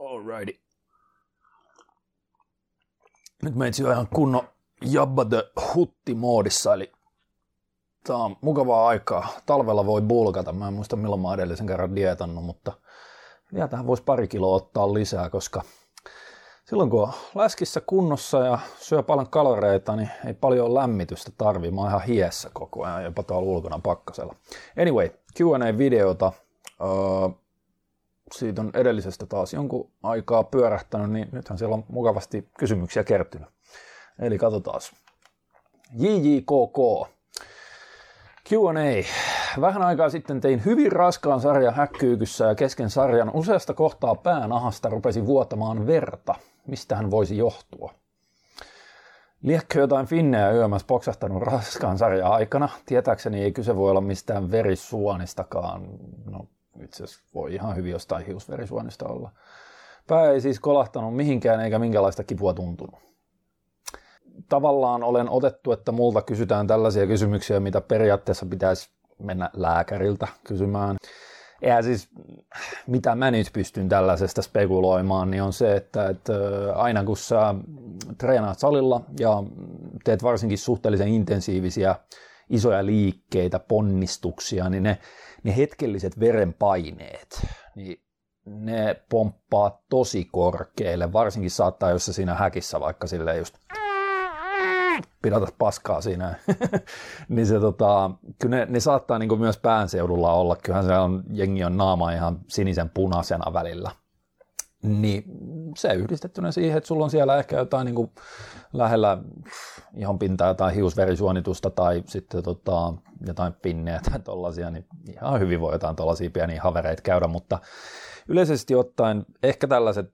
Alrighty. Nyt meitsi on ihan kunnon Jabba the Hutti-moodissa, eli tää on mukavaa aikaa. Talvella voi bulkata, mä en muista milloin mä edellisen kerran dietannut, mutta vielä tähän voisi pari kiloa ottaa lisää, koska silloin kun on läskissä kunnossa ja syö paljon kaloreita, niin ei paljon lämmitystä tarvii. Mä oon ihan hiessä koko ajan, jopa tuolla ulkona pakkasella. Anyway, Q&A-videota. Öö, siitä on edellisestä taas jonkun aikaa pyörähtänyt, niin nythän siellä on mukavasti kysymyksiä kertynyt. Eli katsotaan. JJKK. Q&A. Vähän aikaa sitten tein hyvin raskaan sarjan häkkyykyssä ja kesken sarjan useasta kohtaa päänahasta rupesi vuotamaan verta. Mistä hän voisi johtua? Liekkö jotain finnejä yömässä poksahtanut raskaan sarjan aikana? Tietääkseni ei kyse voi olla mistään verisuonistakaan. No, itse asiassa voi ihan hyvin jostain hiusverisuonista olla. Pää ei siis kolahtanut mihinkään eikä minkälaista kipua tuntunut. Tavallaan olen otettu, että multa kysytään tällaisia kysymyksiä, mitä periaatteessa pitäisi mennä lääkäriltä kysymään. Ja siis, mitä mä nyt pystyn tällaisesta spekuloimaan, niin on se, että, että aina kun sä treenaat salilla ja teet varsinkin suhteellisen intensiivisiä isoja liikkeitä, ponnistuksia, niin ne, ne hetkelliset verenpaineet, niin ne pomppaa tosi korkealle, varsinkin saattaa, jos siinä häkissä vaikka sille just pidata paskaa siinä, niin se tota, kyllä ne, ne saattaa niin myös päänseudulla olla, kyllähän se on, jengi on naama ihan sinisen punaisena välillä. Niin se yhdistettynä siihen, että sulla on siellä ehkä jotain niin kuin lähellä ihan pintaa jotain hiusverisuonitusta tai sitten tota, jotain pinneä tai tollasia, niin ihan hyvin voi jotain tollaisia pieniä havereita käydä, mutta yleisesti ottaen ehkä tällaiset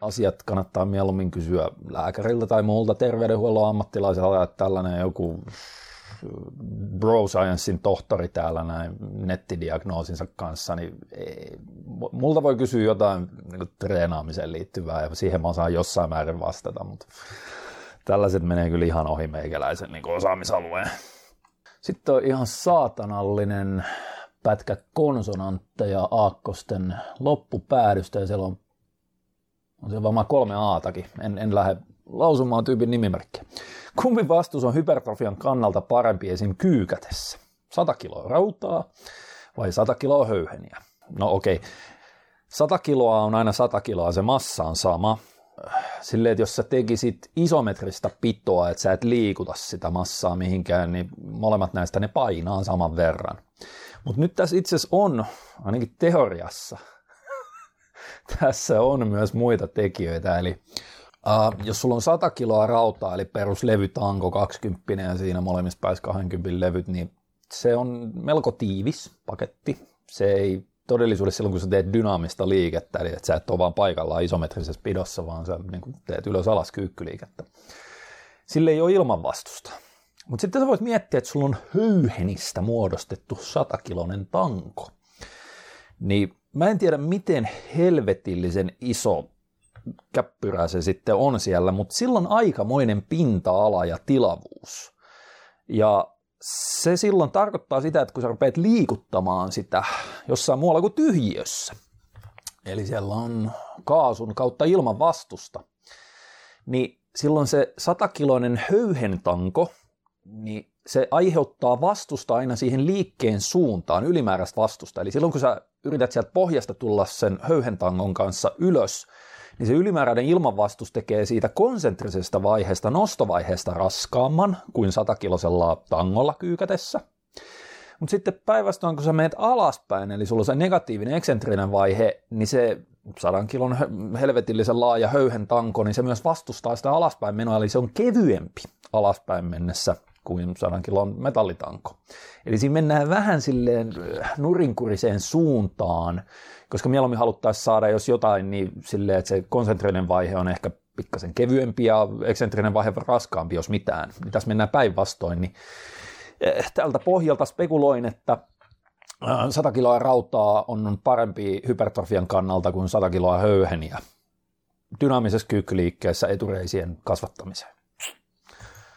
asiat kannattaa mieluummin kysyä lääkäriltä tai muulta terveydenhuollon ammattilaiselta, että tällainen joku bro sciencein tohtori täällä näin nettidiagnoosinsa kanssa, niin ei, multa voi kysyä jotain niin treenaamiseen liittyvää ja siihen mä osaan jossain määrin vastata, mutta tällaiset menee kyllä ihan ohi meikäläisen niin osaamisalueen. Sitten on ihan saatanallinen pätkä konsonantteja aakkosten loppupäädystä ja siellä on, on siellä varmaan kolme aatakin. En, en lähde lausumaan tyypin nimimerkkiä. Kumpi vastuus on hypertrofian kannalta parempi esim. kyykätessä? 100 kiloa rautaa vai 100 kiloa höyheniä? No okei, okay. 100 kiloa on aina 100 kiloa, se massa on sama. Silleen, että jos sä tekisit isometristä pitoa, että sä et liikuta sitä massaa mihinkään, niin molemmat näistä ne painaa saman verran. Mutta nyt tässä itse asiassa on, ainakin teoriassa, tässä on myös muita tekijöitä, eli Uh, jos sulla on 100 kiloa rautaa, eli peruslevytanko 20 ja siinä molemmissa päässä 20 levyt, niin se on melko tiivis paketti. Se ei todellisuudessa silloin, kun sä teet dynaamista liikettä, eli että sä et ole vaan paikallaan isometrisessä pidossa, vaan sä niin teet ylös-alas kyykkyliikettä. Sille ei ole ilmanvastusta. Mutta sitten sä voit miettiä, että sulla on höyhenistä muodostettu 100-kilonen tanko. Niin mä en tiedä, miten helvetillisen iso käppyrää se sitten on siellä, mutta silloin aikamoinen pinta-ala ja tilavuus. Ja se silloin tarkoittaa sitä, että kun sä rupeat liikuttamaan sitä jossain muualla kuin tyhjiössä, eli siellä on kaasun kautta ilman vastusta, niin silloin se satakiloinen höyhentanko, niin se aiheuttaa vastusta aina siihen liikkeen suuntaan, ylimääräistä vastusta. Eli silloin kun sä yrität sieltä pohjasta tulla sen höyhentangon kanssa ylös, niin se ylimääräinen ilmanvastus tekee siitä konsentrisesta vaiheesta, nostovaiheesta raskaamman kuin 100-kilosella tangolla kyykätessä. Mutta sitten päinvastoin, kun sä menet alaspäin, eli sulla on se negatiivinen eksentrinen vaihe, niin se 100 kilon helvetillisen laaja höyhen tanko, niin se myös vastustaa sitä alaspäin menoa, eli se on kevyempi alaspäin mennessä kuin 100 kilon metallitanko. Eli siinä mennään vähän silleen nurinkuriseen suuntaan, koska mieluummin haluttaisiin saada, jos jotain, niin silleen, että se konsentrinen vaihe on ehkä pikkasen kevyempi ja eksentrinen vaihe raskaampi, jos mitään. Niin tässä mennään päinvastoin, niin eh, tältä pohjalta spekuloin, että 100 kiloa rautaa on parempi hypertrofian kannalta kuin 100 kiloa höyheniä dynaamisessa kyykkyliikkeessä etureisien kasvattamiseen.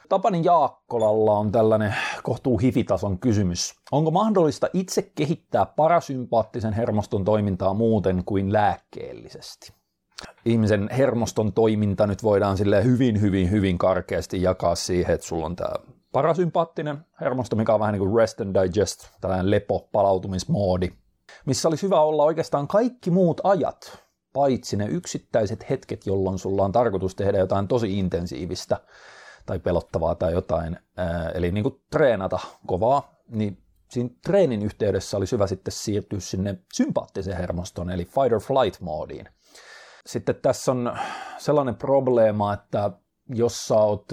Tapani Jaakkolalla on tällainen kohtuu hifitason kysymys. Onko mahdollista itse kehittää parasympaattisen hermoston toimintaa muuten kuin lääkkeellisesti? ihmisen hermoston toiminta nyt voidaan sille hyvin, hyvin, hyvin karkeasti jakaa siihen, että sulla on tämä parasympaattinen hermosto, mikä on vähän niin kuin rest and digest, tällainen lepo, palautumismoodi, missä olisi hyvä olla oikeastaan kaikki muut ajat, paitsi ne yksittäiset hetket, jolloin sulla on tarkoitus tehdä jotain tosi intensiivistä tai pelottavaa tai jotain, eli niin kuin treenata kovaa, niin siinä treenin yhteydessä olisi hyvä sitten siirtyä sinne sympaattisen hermoston, eli fight or flight moodiin. Sitten tässä on sellainen probleema, että jos sä oot,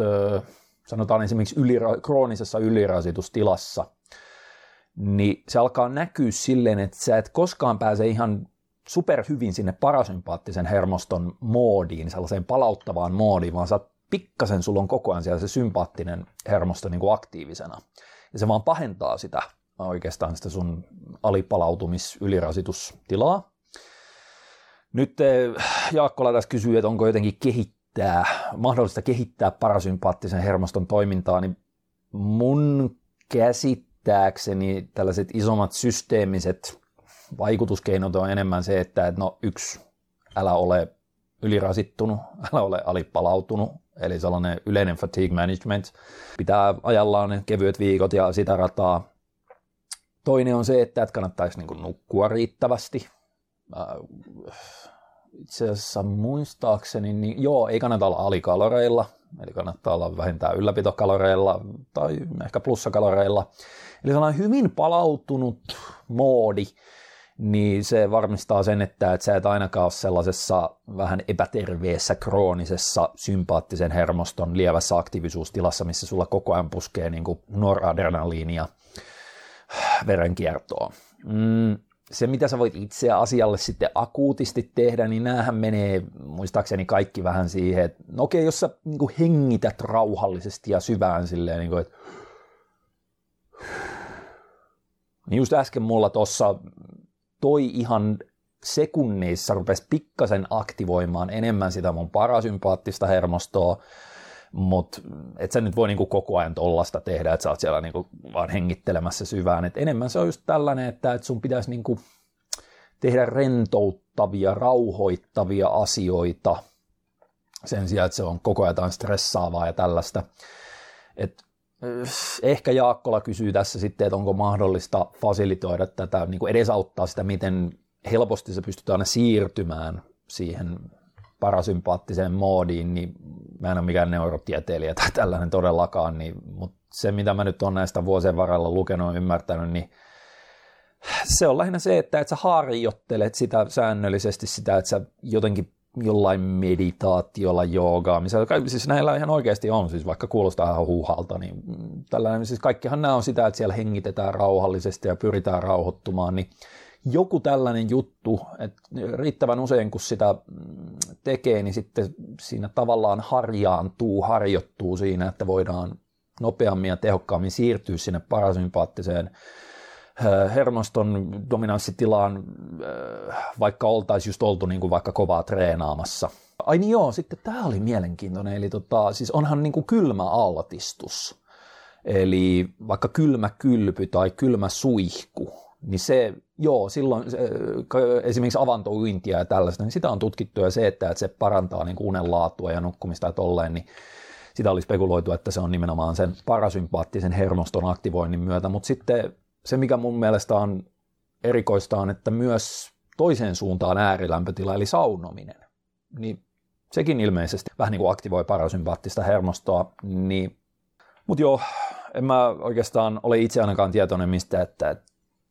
sanotaan esimerkiksi ylira- kroonisessa ylirasitustilassa, niin se alkaa näkyä silleen, että sä et koskaan pääse ihan super hyvin sinne parasympaattisen hermoston moodiin, sellaiseen palauttavaan moodiin, vaan sä pikkasen sulla on koko ajan siellä se sympaattinen hermosto niin kuin aktiivisena. Ja se vaan pahentaa sitä oikeastaan sitä sun alipalautumis ylirasitustilaa. Nyt Jaakkola tässä kysyy, että onko jotenkin kehittää, mahdollista kehittää parasympaattisen hermoston toimintaa, niin mun käsittääkseni tällaiset isommat systeemiset vaikutuskeinot on enemmän se, että no yksi, älä ole ylirasittunut, älä ole alipalautunut, eli sellainen yleinen fatigue management. Pitää ajallaan ne kevyet viikot ja sitä rataa. Toinen on se, että kannattaisi niin nukkua riittävästi. Itse asiassa muistaakseni, niin joo, ei kannata olla alikaloreilla, eli kannattaa olla vähintään ylläpitokaloreilla tai ehkä plussakaloreilla. Eli sellainen hyvin palautunut moodi, niin se varmistaa sen, että, että sä et ainakaan ole sellaisessa vähän epäterveessä, kroonisessa, sympaattisen hermoston lievässä aktiivisuustilassa, missä sulla koko ajan puskee niin kuin noradrenaliinia verenkiertoa. Mm, se, mitä sä voit itse asialle sitten akuutisti tehdä, niin näähän menee muistaakseni kaikki vähän siihen, että no okei, jos sä niin kuin hengität rauhallisesti ja syvään silleen, niin kuin, että niin just äsken mulla tuossa toi ihan sekunneissa rupesi pikkasen aktivoimaan enemmän sitä mun parasympaattista hermostoa, mutta et sä nyt voi niinku koko ajan tollasta tehdä, että sä oot siellä niinku vaan hengittelemässä syvään. Et enemmän se on just tällainen, että et sun pitäisi niinku tehdä rentouttavia, rauhoittavia asioita sen sijaan, että se on koko ajan stressaavaa ja tällaista. Et ehkä Jaakkola kysyy tässä sitten, että onko mahdollista fasilitoida tätä, niin kuin edesauttaa sitä, miten helposti se pystytään aina siirtymään siihen parasympaattiseen moodiin, niin mä en ole mikään neurotieteilijä tai tällainen todellakaan, niin, mutta se mitä mä nyt on näistä vuosien varrella lukenut ja ymmärtänyt, niin se on lähinnä se, että, että sä harjoittelet sitä säännöllisesti sitä, että sä jotenkin jollain meditaatiolla, joogaamisella, siis näillä ihan oikeasti on, siis vaikka kuulostaa ihan huuhalta, niin tällainen, siis kaikkihan nämä on sitä, että siellä hengitetään rauhallisesti ja pyritään rauhoittumaan, niin joku tällainen juttu, että riittävän usein kun sitä tekee, niin sitten siinä tavallaan harjaantuu, harjoittuu siinä, että voidaan nopeammin ja tehokkaammin siirtyä sinne parasympaattiseen hermoston dominanssitilaan, äh, vaikka oltaisiin just oltu niin kuin vaikka kovaa treenaamassa. Ai niin joo, sitten tämä oli mielenkiintoinen, eli tota, siis onhan niin kuin kylmä altistus, eli vaikka kylmä kylpy tai kylmä suihku, niin se, joo, silloin se, esimerkiksi avantouintia ja tällaista, niin sitä on tutkittu ja se, että, että se parantaa niin kuin unen laatua ja nukkumista ja tolleen, niin sitä oli spekuloitu, että se on nimenomaan sen parasympaattisen hermoston aktivoinnin myötä, mutta sitten se, mikä mun mielestä on erikoista on, että myös toiseen suuntaan äärilämpötila, eli saunominen, niin sekin ilmeisesti vähän niin kuin aktivoi parasympaattista hermostoa, niin, mutta joo, en mä oikeastaan ole itse ainakaan tietoinen mistä, että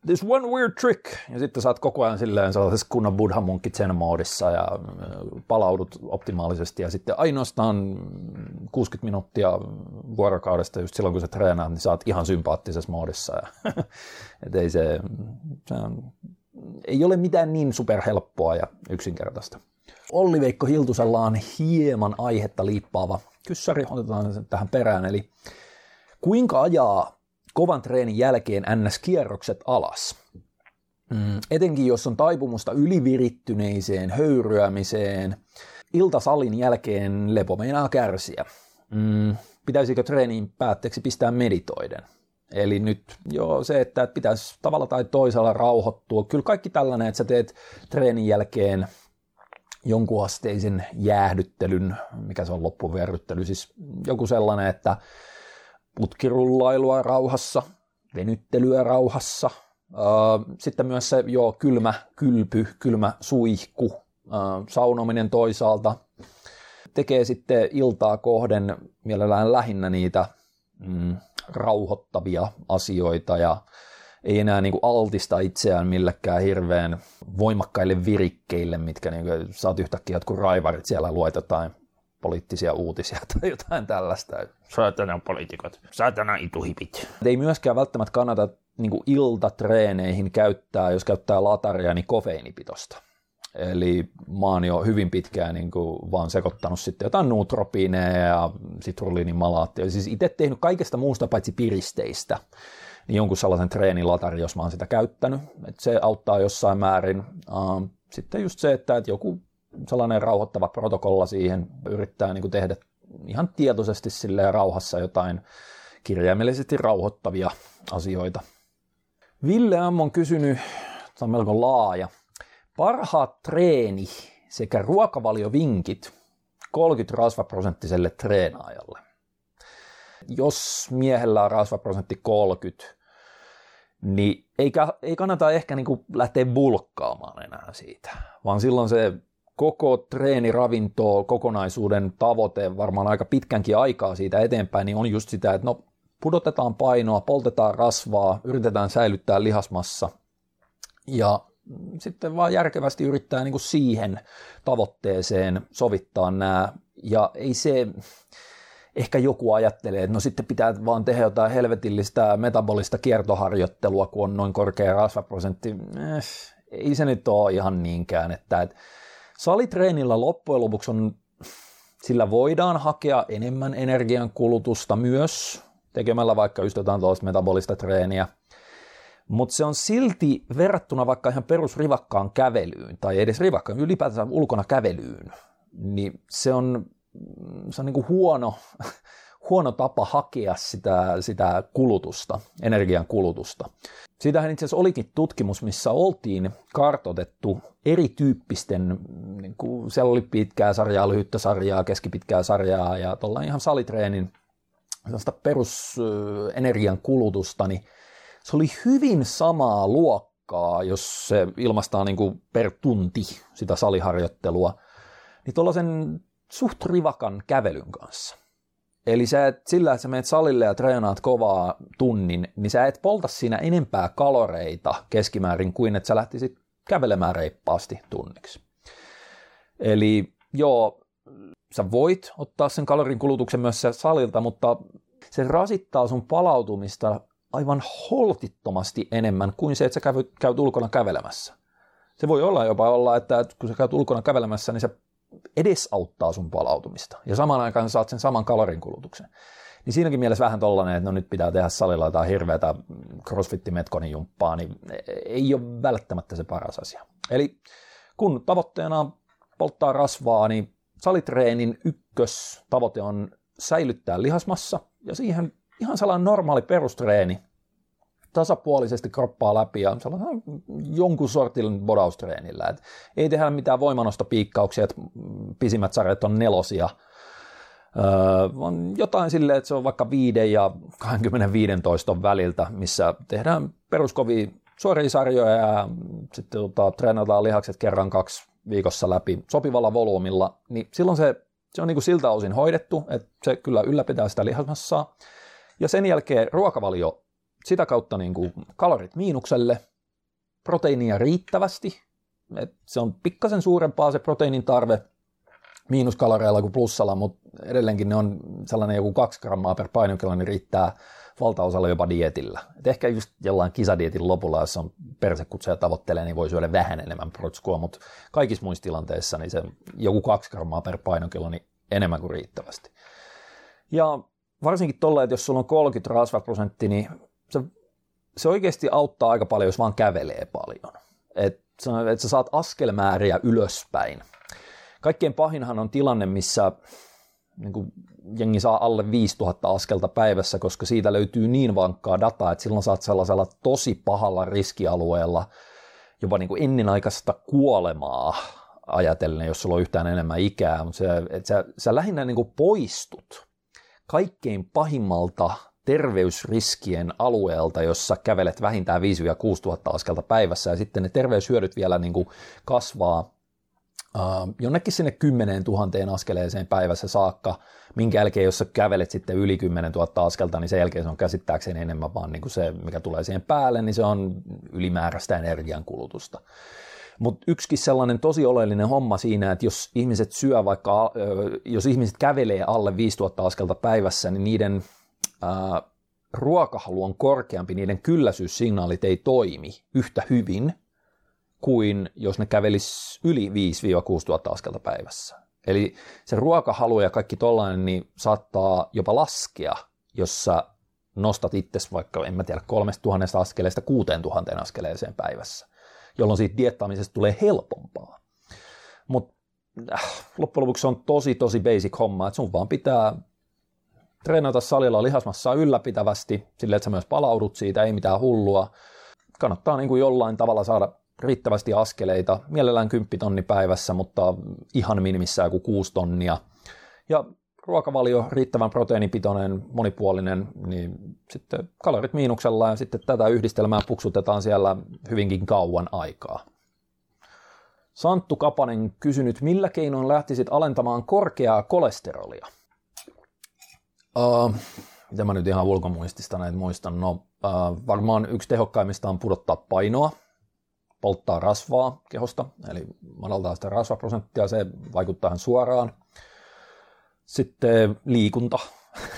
this one weird trick, ja sitten saat koko ajan silleen sellaisessa kunnon buddha munkki sen moodissa ja äh, palaudut optimaalisesti ja sitten ainoastaan 60 minuuttia vuorokaudesta just silloin kun sä treenaat, niin saat ihan sympaattisessa moodissa. Ja, et ei se, se on, ei ole mitään niin superhelppoa ja yksinkertaista. Olli-Veikko Hiltusella on hieman aihetta liippaava kyssäri, otetaan sen tähän perään, eli kuinka ajaa kovan treenin jälkeen NS-kierrokset alas. Mm, etenkin jos on taipumusta ylivirittyneiseen höyryämiseen, iltasalin jälkeen lepo meinaa kärsiä. Mm, pitäisikö treenin päätteeksi pistää meditoiden? Eli nyt joo, se, että pitäisi tavalla tai toisella rauhoittua. Kyllä kaikki tällainen, että sä teet treenin jälkeen jonkunasteisen jäähdyttelyn, mikä se on loppuverryttely, siis joku sellainen, että putkirullailua rauhassa, venyttelyä rauhassa, sitten myös se joo, kylmä kylpy, kylmä suihku, saunominen toisaalta, tekee sitten iltaa kohden mielellään lähinnä niitä mm, rauhoittavia asioita ja ei enää niin kuin altista itseään millekään hirveän voimakkaille virikkeille, mitkä niin kuin, saat yhtäkkiä jotkut raivarit siellä luet jotain poliittisia uutisia tai jotain tällaista. Saatana poliitikot, saatana ituhipit. Ei myöskään välttämättä kannata niin kuin iltatreeneihin käyttää, jos käyttää lataria, niin kofeiinipitosta. Eli mä oon jo hyvin pitkään niin kuin vaan sekoittanut sitten jotain nootropiineja ja sitruliinimalaattia. Siis itse tehnyt kaikesta muusta paitsi piristeistä niin jonkun sellaisen treenilatari, jos mä oon sitä käyttänyt. Et se auttaa jossain määrin. Sitten just se, että joku sellainen rauhoittava protokolla siihen yrittää niin kuin tehdä ihan tietoisesti silleen rauhassa jotain kirjaimellisesti rauhoittavia asioita. Ville M. on kysynyt, se on melko laaja, parhaat treeni sekä ruokavaliovinkit 30 rasvaprosenttiselle treenaajalle. Jos miehellä on rasvaprosentti 30, niin ei, ei kannata ehkä niin kuin lähteä bulkkaamaan enää siitä, vaan silloin se koko treeniravinto kokonaisuuden tavoite varmaan aika pitkänkin aikaa siitä eteenpäin, niin on just sitä, että no pudotetaan painoa, poltetaan rasvaa, yritetään säilyttää lihasmassa ja sitten vaan järkevästi yrittää niin kuin siihen tavoitteeseen sovittaa nämä ja ei se, ehkä joku ajattelee, että no sitten pitää vaan tehdä jotain helvetillistä metabolista kiertoharjoittelua, kun on noin korkea rasvaprosentti. Eh, ei se nyt ole ihan niinkään, että, että salitreenillä loppujen lopuksi on, sillä voidaan hakea enemmän energian kulutusta myös tekemällä vaikka just jotain metabolista treeniä, mutta se on silti verrattuna vaikka ihan perusrivakkaan kävelyyn, tai edes rivakkaan, ylipäätään ulkona kävelyyn, niin se on se on niin kuin huono, huono tapa hakea sitä, sitä kulutusta, energian kulutusta. Siitähän itse asiassa olikin tutkimus, missä oltiin kartotettu erityyppisten, niin kuin siellä oli pitkää sarjaa, lyhyttä sarjaa, keskipitkää sarjaa ja tuolla ihan salitreenin perusenergian kulutusta, niin se oli hyvin samaa luokkaa, jos se ilmastaa niin kuin per tunti sitä saliharjoittelua, niin tuollaisen suht rivakan kävelyn kanssa. Eli sä et, sillä, että sä menet salille ja treenaat kovaa tunnin, niin sä et polta siinä enempää kaloreita keskimäärin kuin että sä lähtisit kävelemään reippaasti tunniksi. Eli joo, sä voit ottaa sen kalorin kulutuksen myös salilta, mutta se rasittaa sun palautumista aivan holtittomasti enemmän kuin se, että sä käyt, ulkona kävelemässä. Se voi olla jopa olla, että kun sä käyt ulkona kävelemässä, niin sä edesauttaa sun palautumista. Ja samaan aikaan saat sen saman kalorin kulutuksen. Niin siinäkin mielessä vähän tollainen, että no nyt pitää tehdä salilla jotain hirveätä crossfitti metkonin jumppaa, niin ei ole välttämättä se paras asia. Eli kun tavoitteena on polttaa rasvaa, niin salitreenin ykköstavoite on säilyttää lihasmassa, ja siihen ihan sellainen normaali perustreeni, tasapuolisesti kroppaa läpi ja jonkun sortin bodaustreenillä. Et ei tehdä mitään voimanostopiikkauksia, että pisimmät sarjat on nelosia, Öö, on jotain silleen, että se on vaikka 5 ja 25 toiston väliltä, missä tehdään peruskovia suoria sarjoja ja sitten tota, treenataan lihakset kerran kaksi viikossa läpi sopivalla volyymilla, niin silloin se, se on niin kuin siltä osin hoidettu, että se kyllä ylläpitää sitä lihasmassaa. Ja sen jälkeen ruokavalio sitä kautta niin kuin kalorit miinukselle, proteiinia riittävästi, et se on pikkasen suurempaa se proteiinin tarve miinuskaloreilla kuin plussalla, mutta edelleenkin ne on sellainen joku kaksi grammaa per painokilo, niin riittää valtaosalle jopa dietillä. Et ehkä just jollain kisadietin lopulla, jos on persekutsuja tavoittelee, niin voi syödä vähän enemmän protskua, mutta kaikissa muissa tilanteissa niin se joku kaksi grammaa per painokilo, niin enemmän kuin riittävästi. Ja varsinkin tuolla, että jos sulla on 30 rasvaprosentti, niin se, se oikeasti auttaa aika paljon, jos vaan kävelee paljon. Että et sä saat askelmääriä ylöspäin. Kaikkein pahinhan on tilanne, missä niin kuin jengi saa alle 5000 askelta päivässä, koska siitä löytyy niin vankkaa dataa, että silloin saat sellaisella tosi pahalla riskialueella jopa niin kuin ennenaikaista kuolemaa ajatellen, jos sulla on yhtään enemmän ikää, mutta että sä, sä lähinnä niin kuin poistut kaikkein pahimmalta terveysriskien alueelta, jossa kävelet vähintään 5-6 000 askelta päivässä, ja sitten ne terveyshyödyt vielä niin kuin kasvaa uh, jonnekin sinne 10 000 askeleeseen päivässä saakka, minkä jälkeen, jos sä kävelet sitten yli 10 000 askelta, niin sen jälkeen se on käsittääkseni enemmän vaan niin kuin se, mikä tulee siihen päälle, niin se on ylimääräistä energiankulutusta. Mutta yksikin sellainen tosi oleellinen homma siinä, että jos ihmiset syö vaikka, jos ihmiset kävelee alle 5000 askelta päivässä, niin niiden ruokahalu on korkeampi, niiden kylläisyyssignaalit ei toimi yhtä hyvin kuin jos ne kävelis yli 5-6 tuhatta askelta päivässä. Eli se ruokahalu ja kaikki tollainen niin saattaa jopa laskea, jos sä nostat itse vaikka, en mä tiedä, 3000 askeleesta 6000 askeleeseen päivässä, jolloin siitä diettaamisesta tulee helpompaa. Mutta äh, loppujen lopuksi on tosi, tosi basic homma, että sun vaan pitää treenata salilla lihasmassaa ylläpitävästi, sillä että sä myös palaudut siitä, ei mitään hullua. Kannattaa niin kuin jollain tavalla saada riittävästi askeleita, mielellään 10 tonni päivässä, mutta ihan minimissään joku 6 tonnia. Ja ruokavalio riittävän proteiinipitoinen, monipuolinen, niin sitten kalorit miinuksella ja sitten tätä yhdistelmää puksutetaan siellä hyvinkin kauan aikaa. Santtu Kapanen kysynyt, millä keinoin lähtisit alentamaan korkeaa kolesterolia? Uh, mitä mä nyt ihan ulkomuistista näitä muistan? No, uh, varmaan yksi tehokkaimmista on pudottaa painoa, polttaa rasvaa kehosta, eli madaltaa sitä rasvaprosenttia, se vaikuttaa suoraan. Sitten liikunta.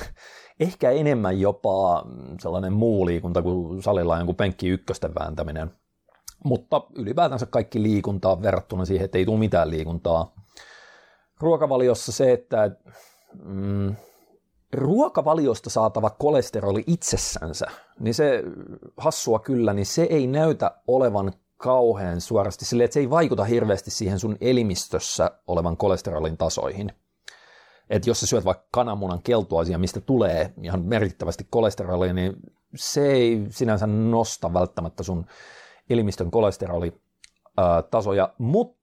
Ehkä enemmän jopa sellainen muu liikunta kuin salilla jonkun penkki ykkösten vääntäminen. Mutta ylipäätänsä kaikki liikuntaa verrattuna siihen, että ei tule mitään liikuntaa. Ruokavaliossa se, että mm, ruokavaliosta saatava kolesteroli itsessänsä, niin se hassua kyllä, niin se ei näytä olevan kauhean suorasti sille, että se ei vaikuta hirveästi siihen sun elimistössä olevan kolesterolin tasoihin. Että jos sä syöt vaikka kananmunan keltuaisia, mistä tulee ihan merkittävästi kolesterolia, niin se ei sinänsä nosta välttämättä sun elimistön kolesterolitasoja, mutta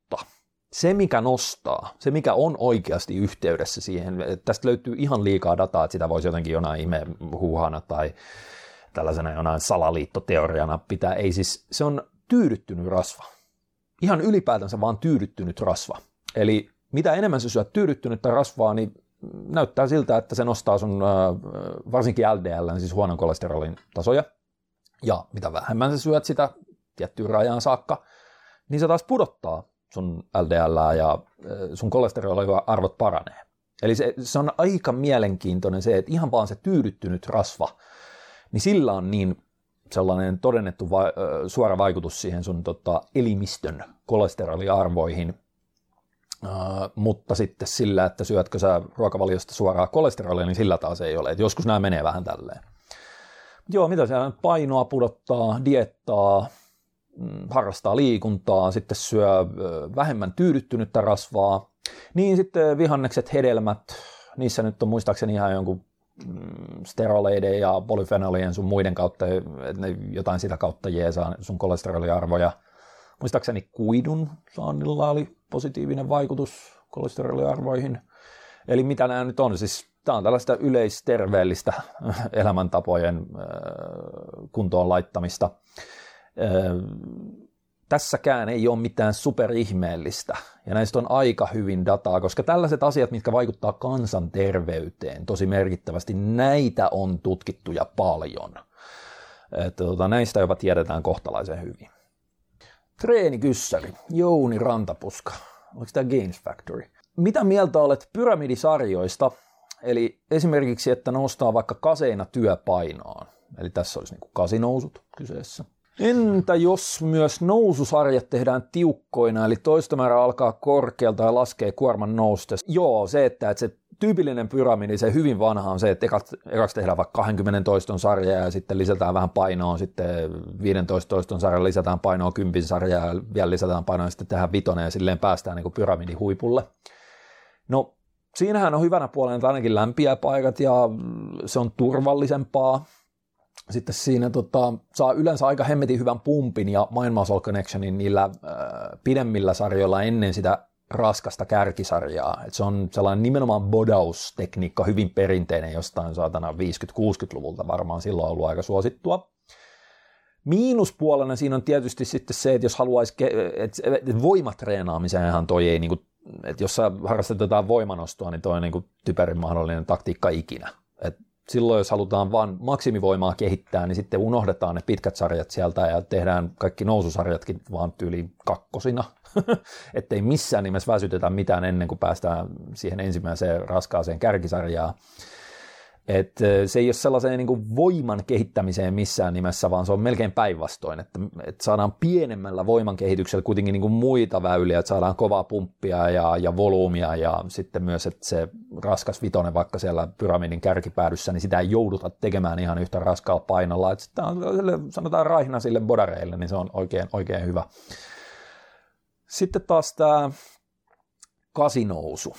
se, mikä nostaa, se, mikä on oikeasti yhteydessä siihen, tästä löytyy ihan liikaa dataa, että sitä voisi jotenkin jonain ihme huuhana tai tällaisena jonain salaliittoteoriana pitää. Ei siis, se on tyydyttynyt rasva. Ihan ylipäätänsä vaan tyydyttynyt rasva. Eli mitä enemmän sä syöt tyydyttynyttä rasvaa, niin näyttää siltä, että se nostaa sun varsinkin LDL, siis huonon kolesterolin tasoja. Ja mitä vähemmän sä syöt sitä tiettyyn rajaan saakka, niin se taas pudottaa sun LDL ja sun kolesteroliarvot paranee. Eli se, se on aika mielenkiintoinen se, että ihan vaan se tyydyttynyt rasva, niin sillä on niin sellainen todennettu va- suora vaikutus siihen sun tota, elimistön kolesteroliarvoihin, uh, mutta sitten sillä, että syötkö sä ruokavaliosta suoraa kolesterolia, niin sillä taas ei ole. Et joskus nämä menee vähän tälleen. Joo, mitä siellä painoa pudottaa, diettaa, harrastaa liikuntaa, sitten syö vähemmän tyydyttynyttä rasvaa, niin sitten vihannekset, hedelmät, niissä nyt on muistaakseni ihan jonkun Mm, steroleiden ja polyfenolien sun muiden kautta, jotain sitä kautta jeesaa sun kolesteroliarvoja. Muistaakseni kuidun saannilla oli positiivinen vaikutus kolesteroliarvoihin. Eli mitä nämä nyt on? Siis tämä on tällaista yleisterveellistä elämäntapojen kuntoon laittamista. Äh, tässäkään ei ole mitään superihmeellistä, ja näistä on aika hyvin dataa, koska tällaiset asiat, mitkä vaikuttaa kansanterveyteen tosi merkittävästi, näitä on tutkittu ja paljon. Että tota, näistä jopa tiedetään kohtalaisen hyvin. Treenikyssäri, Jouni Rantapuska. Oliko tämä Games Factory? Mitä mieltä olet pyramidisarjoista, eli esimerkiksi, että nostaa vaikka kaseina työpainoon? Eli tässä olisi niin kasinousut kyseessä. Entä jos myös noususarjat tehdään tiukkoina, eli toistomäärä alkaa korkealta ja laskee kuorman noustessa? Joo, se, että, että se tyypillinen pyramidi, se hyvin vanha on se, että ekaksi tehdään vaikka 20 toiston sarja ja sitten lisätään vähän painoa, sitten 15 toiston sarja lisätään painoa, 10 sarja ja vielä lisätään painoa ja sitten tehdään vitonen ja silleen päästään niin pyramidin huipulle. No, siinähän on hyvänä puolena, ainakin lämpiä paikat ja se on turvallisempaa, sitten siinä tota, saa yleensä aika hemmetin hyvän pumpin ja Muscle Connectionin niillä äh, pidemmillä sarjoilla ennen sitä raskasta kärkisarjaa. Et se on sellainen nimenomaan bodaustekniikka, hyvin perinteinen jostain saatana 50-60-luvulta varmaan silloin ollut aika suosittua. Miinuspuolena siinä on tietysti sitten se, että jos haluaisi, että voimatreenaamiseenhan toi ei, niin kuin, että jos harrastetaan voimanostoa, niin toi on niin kuin typerin mahdollinen taktiikka ikinä. Et silloin jos halutaan vain maksimivoimaa kehittää, niin sitten unohdetaan ne pitkät sarjat sieltä ja tehdään kaikki noususarjatkin vaan tyyliin kakkosina, ettei missään nimessä väsytetä mitään ennen kuin päästään siihen ensimmäiseen raskaaseen kärkisarjaan. Et se ei ole sellaiseen niin voiman kehittämiseen missään nimessä, vaan se on melkein päinvastoin, että, että saadaan pienemmällä voiman kehityksellä kuitenkin niin muita väyliä, että saadaan kovaa pumppia ja, ja volyymia ja sitten myös, että se raskas vitonen vaikka siellä pyramidin kärkipäädyssä, niin sitä ei jouduta tekemään ihan yhtä raskaalla painolla. Että on, sanotaan raihna sille bodareille, niin se on oikein, oikein hyvä. Sitten taas tämä kasinousu.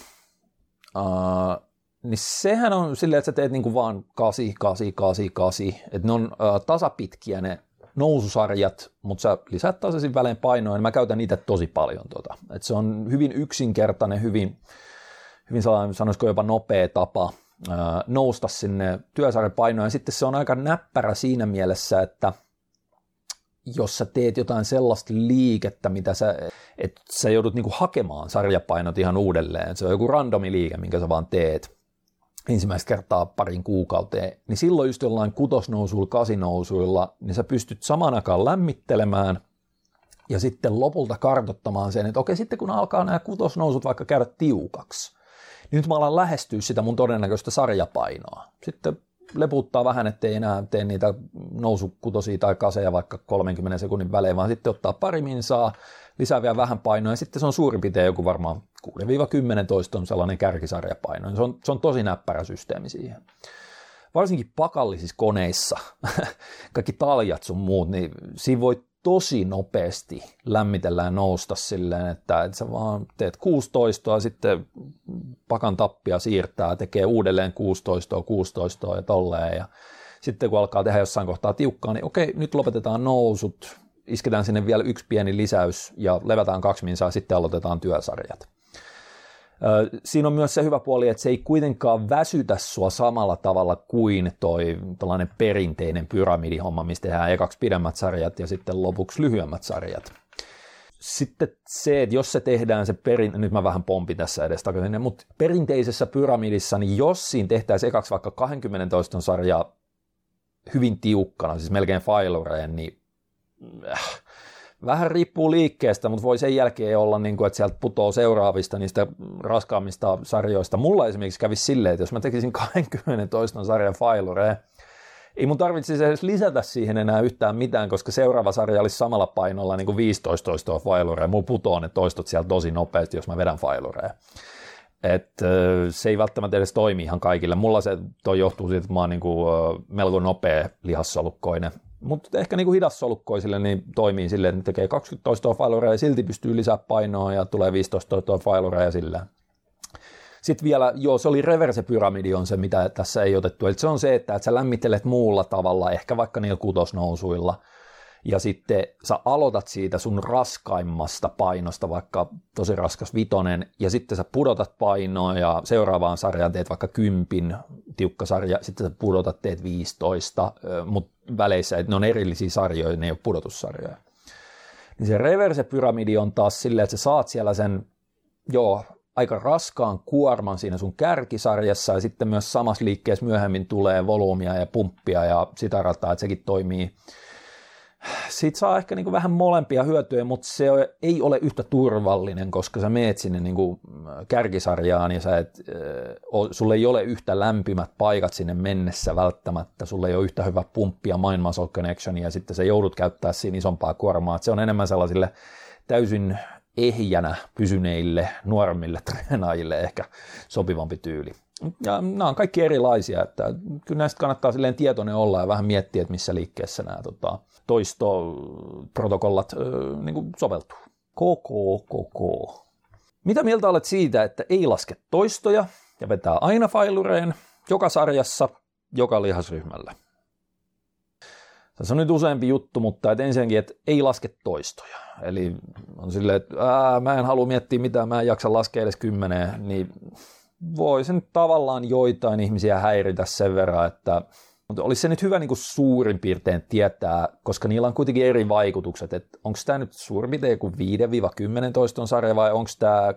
Uh, niin sehän on silleen, että sä teet niinku vaan 8, 8, 8, 8, että ne on uh, tasapitkiä ne noususarjat, mutta sä lisät tasaisin välein painoa, niin mä käytän niitä tosi paljon. Tota. Et se on hyvin yksinkertainen, hyvin, hyvin sanoisiko jopa nopea tapa uh, nousta sinne työsarjapainoon, ja sitten se on aika näppärä siinä mielessä, että jos sä teet jotain sellaista liikettä, mitä sä, että sä joudut niinku hakemaan sarjapainot ihan uudelleen, se on joku randomi liike, minkä sä vaan teet, ensimmäistä kertaa parin kuukauteen, niin silloin just jollain kutosnousuilla, kasinousuilla, niin sä pystyt saman aikaan lämmittelemään ja sitten lopulta kartottamaan sen, että okei, sitten kun alkaa nämä kutosnousut vaikka käydä tiukaksi, niin nyt mä alan lähestyä sitä mun todennäköistä sarjapainoa. Sitten leputtaa vähän, ettei enää tee niitä nousukutosia tai kaseja vaikka 30 sekunnin välein, vaan sitten ottaa pari minsaa, lisää vielä vähän painoa ja sitten se on suurin piirtein joku varmaan 6-10 on sellainen kärkisarjapaino. Se on, se on tosi näppärä systeemi siihen. Varsinkin pakallisissa koneissa, kaikki taljat sun muut, niin siinä voi tosi nopeasti lämmitellä ja nousta silleen, että, että sä vaan teet 16 ja sitten pakan tappia siirtää, tekee uudelleen 16, 16 ja tolleen ja sitten kun alkaa tehdä jossain kohtaa tiukkaa, niin okei, nyt lopetetaan nousut, isketään sinne vielä yksi pieni lisäys ja levätään kaksi minsaa, sitten aloitetaan työsarjat. Siinä on myös se hyvä puoli, että se ei kuitenkaan väsytä sua samalla tavalla kuin toi tällainen perinteinen pyramidihomma, mistä tehdään ekaksi pidemmät sarjat ja sitten lopuksi lyhyemmät sarjat. Sitten se, että jos se tehdään se perin, nyt mä vähän pompin tässä edes takaisin, mutta perinteisessä pyramidissa, niin jos siinä tehtäisiin ekaksi vaikka 20 toiston sarja hyvin tiukkana, siis melkein failureen, niin äh, vähän riippuu liikkeestä, mutta voi sen jälkeen olla, niin kuin, että sieltä putoo seuraavista niistä raskaammista sarjoista. Mulla esimerkiksi kävisi silleen, että jos mä tekisin 20 toiston sarjan failureen, ei mun tarvitsisi edes lisätä siihen enää yhtään mitään, koska seuraava sarja olisi samalla painolla niin kuin 15 toistoa failureen. Mulla putoo ne toistot sieltä tosi nopeasti, jos mä vedän failureen. Et, se ei välttämättä edes toimi ihan kaikille. Mulla se toi johtuu siitä, että mä oon niin kuin, melko nopea lihassolukkoinen mutta ehkä niin kuin hidassolukkoisille niin toimii silleen, että tekee 20 toistoa failureja ja silti pystyy lisää painoa ja tulee 15 toistoa failureja sillä. Sitten vielä, joo, se oli reverse-pyramidi on se, mitä tässä ei otettu. Eli se on se, että, että sä lämmittelet muulla tavalla, ehkä vaikka niillä kutosnousuilla – ja sitten sä aloitat siitä sun raskaimmasta painosta, vaikka tosi raskas vitonen, ja sitten sä pudotat painoa ja seuraavaan sarjaan teet vaikka kympin tiukka sarja, sitten sä pudotat teet 15, mutta väleissä ne on erillisiä sarjoja, ne ei ole pudotussarjoja. Niin se reverse-pyramidi on taas silleen, että sä saat siellä sen, joo, aika raskaan kuorman siinä sun kärkisarjassa ja sitten myös samassa liikkeessä myöhemmin tulee volyymia ja pumppia ja sitä rataa, että sekin toimii siitä saa ehkä niin kuin vähän molempia hyötyjä, mutta se ei ole yhtä turvallinen, koska sä meet sinne niin kuin kärkisarjaan ja sä et, sulle ei ole yhtä lämpimät paikat sinne mennessä välttämättä, sulle ei ole yhtä hyvä pumppia mind muscle connection ja sitten sä joudut käyttää siinä isompaa kuormaa. se on enemmän sellaisille täysin ehjänä pysyneille nuoremmille treenaajille ehkä sopivampi tyyli. Ja nämä on kaikki erilaisia, että kyllä näistä kannattaa silleen tietoinen olla ja vähän miettiä, että missä liikkeessä nämä tota, toistoprotokollat niin kuin soveltuu. Koko, koko. Mitä mieltä olet siitä, että ei laske toistoja ja vetää aina failureen joka sarjassa, joka lihasryhmällä? Se on nyt useampi juttu, mutta et ensinnäkin, että ei laske toistoja. Eli on silleen, että ää, mä en halua miettiä mitään, mä en jaksa laskea edes kymmeneen, niin voi se nyt tavallaan joitain ihmisiä häiritä sen verran, että mutta olisi se nyt hyvä niin kuin suurin piirtein tietää, koska niillä on kuitenkin eri vaikutukset, että onko tämä nyt suurin piirtein kuin 5-10 toiston sarja vai onko tämä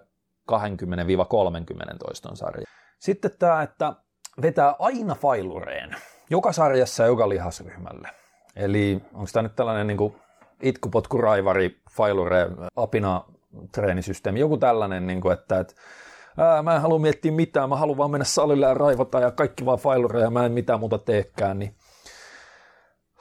20-30 toiston sarja. Sitten tämä, että vetää aina failureen, joka sarjassa ja joka lihasryhmälle. Eli onko tämä nyt tällainen niin kuin itkupotkuraivari, failure, apina treenisysteemi, joku tällainen, niin kuin, että, että ää, mä en halua miettiä mitään, mä haluan vaan mennä salille ja raivata ja kaikki vaan failureja, mä en mitään muuta teekään, niin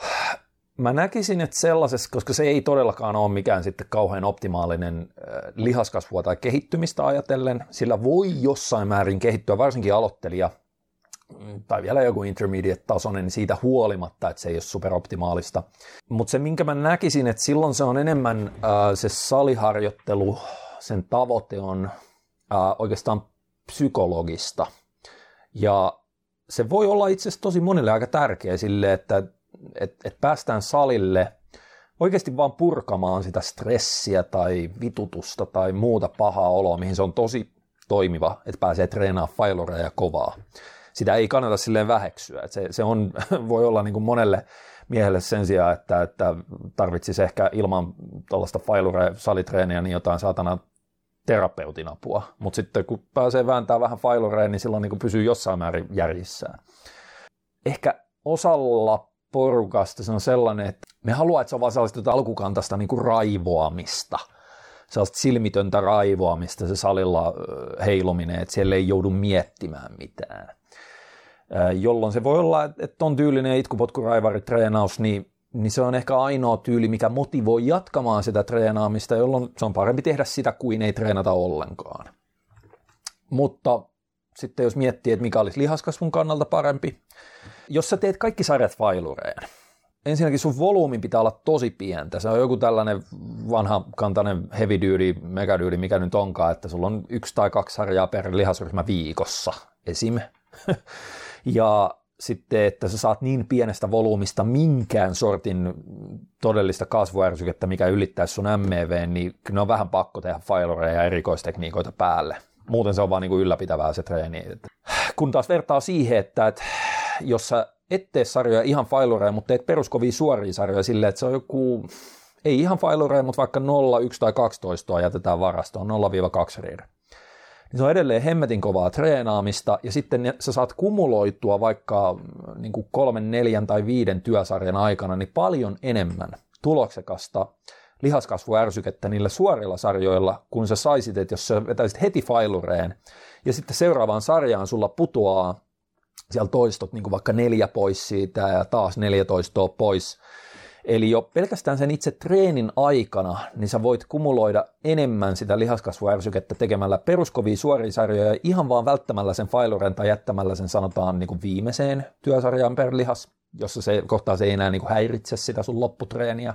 mä näkisin, että sellaisessa, koska se ei todellakaan ole mikään sitten kauhean optimaalinen lihaskasvua tai kehittymistä ajatellen, sillä voi jossain määrin kehittyä, varsinkin aloittelija, mm, tai vielä joku intermediate-tasoinen, niin siitä huolimatta, että se ei ole superoptimaalista. Mutta se, minkä mä näkisin, että silloin se on enemmän äh, se saliharjoittelu, sen tavoite on ää, oikeastaan psykologista. Ja se voi olla itse asiassa tosi monille aika tärkeä sille, että et, et päästään salille oikeasti vaan purkamaan sitä stressiä tai vitutusta tai muuta pahaa oloa, mihin se on tosi toimiva, että pääsee treenaamaan failoreja kovaa. Sitä ei kannata silleen väheksyä. Että se, se on, voi olla niin kuin monelle miehelle sen sijaan, että, että tarvitsisi ehkä ilman tuollaista failure-salitreeniä niin jotain saatana terapeutin apua, mutta sitten kun pääsee vääntämään vähän failureen, niin silloin niin pysyy jossain määrin järjissään. Ehkä osalla porukasta se on sellainen, että me haluaa, että se on vaan sellaista alkukantaista niin kuin raivoamista, sellaista silmitöntä raivoamista se salilla heiluminen, että siellä ei joudu miettimään mitään. Jolloin se voi olla, että on tyylinen itkupotkuraivari-treenaus, niin niin se on ehkä ainoa tyyli, mikä motivoi jatkamaan sitä treenaamista, jolloin se on parempi tehdä sitä kuin ei treenata ollenkaan. Mutta sitten jos miettii, että mikä olisi lihaskasvun kannalta parempi, jos sä teet kaikki sarjat failureen, ensinnäkin sun volyymin pitää olla tosi pientä. Se on joku tällainen vanha kantainen heavy duty, mega duty, mikä nyt onkaan, että sulla on yksi tai kaksi sarjaa per lihasryhmä viikossa esim. ja sitten, että sä saat niin pienestä volyymista minkään sortin todellista kasvuärsykettä, mikä ylittäisi sun MEV, niin ne on vähän pakko tehdä failoreja ja erikoistekniikoita päälle. Muuten se on vaan niin kuin ylläpitävää se treeni. Kun taas vertaa siihen, että, että jos sä et tee sarjoja ihan failoreja, mutta teet peruskovia suoria sarjoja silleen, että se on joku, ei ihan failoreja, mutta vaikka 0, 1 tai 12 jätetään varastoon, 0-2 reader niin se on edelleen hemmetin kovaa treenaamista, ja sitten sä saat kumuloitua vaikka mm, niin kuin kolmen, neljän tai viiden työsarjan aikana niin paljon enemmän tuloksekasta lihaskasvuärsykettä niillä suorilla sarjoilla, kun sä saisit, että jos sä vetäisit heti failureen, ja sitten seuraavaan sarjaan sulla putoaa siellä toistot niin kuin vaikka neljä pois siitä ja taas 14 pois, Eli jo pelkästään sen itse treenin aikana, niin sä voit kumuloida enemmän sitä lihaskasvuärsykettä tekemällä peruskovia suoria sarjoja ihan vaan välttämällä sen failuren tai jättämällä sen sanotaan niin kuin viimeiseen työsarjaan per lihas, jossa se kohtaa se ei enää niin kuin häiritse sitä sun lopputreeniä.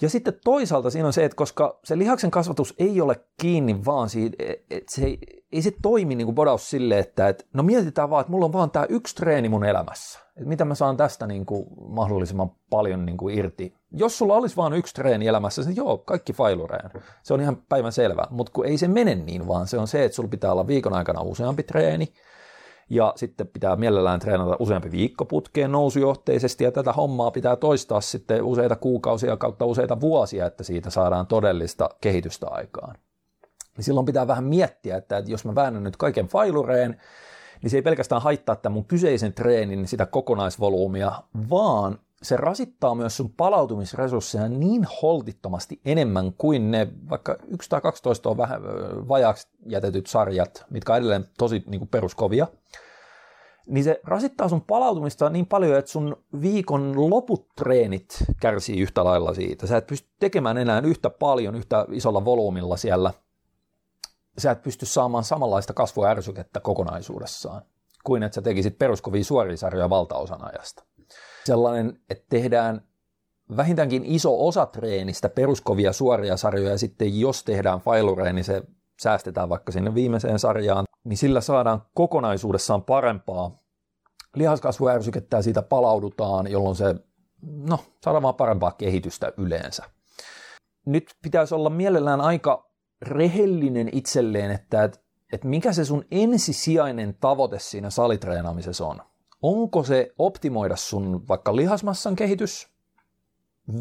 Ja sitten toisaalta siinä on se, että koska se lihaksen kasvatus ei ole kiinni vaan siitä, että se ei, ei se toimi niin kuin bodaus silleen, että, että no mietitään vaan, että mulla on vaan tämä yksi treeni mun elämässä. Että mitä mä saan tästä niin kuin mahdollisimman paljon niin kuin irti. Jos sulla olisi vain yksi treeni elämässä, niin joo, kaikki failureen. Se on ihan päivän selvä. Mutta kun ei se mene niin, vaan se on se, että sulla pitää olla viikon aikana useampi treeni, ja sitten pitää mielellään treenata useampi viikko putkeen nousujohteisesti, ja tätä hommaa pitää toistaa sitten useita kuukausia kautta useita vuosia, että siitä saadaan todellista kehitystä aikaan. Niin silloin pitää vähän miettiä, että, jos mä väännän nyt kaiken failureen, niin se ei pelkästään haittaa tämän mun kyseisen treenin sitä kokonaisvolyymia, vaan se rasittaa myös sun palautumisresursseja niin holtittomasti enemmän kuin ne vaikka 1 tai 12 on vähän vajaaksi jätetyt sarjat, mitkä on edelleen tosi niin kuin peruskovia, niin se rasittaa sun palautumista niin paljon, että sun viikon loput treenit kärsii yhtä lailla siitä. Sä et pysty tekemään enää yhtä paljon, yhtä isolla volyymilla siellä – sä et pysty saamaan samanlaista kasvuärsykettä kokonaisuudessaan kuin että sä tekisit peruskovia suoria sarjoja valtaosan ajasta. Sellainen, että tehdään vähintäänkin iso osa treenistä peruskovia suoria sarjoja ja sitten jos tehdään failureen, niin se säästetään vaikka sinne viimeiseen sarjaan, niin sillä saadaan kokonaisuudessaan parempaa lihaskasvuärsykettä ja siitä palaudutaan, jolloin se no, saada vaan parempaa kehitystä yleensä. Nyt pitäisi olla mielellään aika rehellinen itselleen, että, että, että mikä se sun ensisijainen tavoite siinä salitreenaamisessa on. Onko se optimoida sun vaikka lihasmassan kehitys,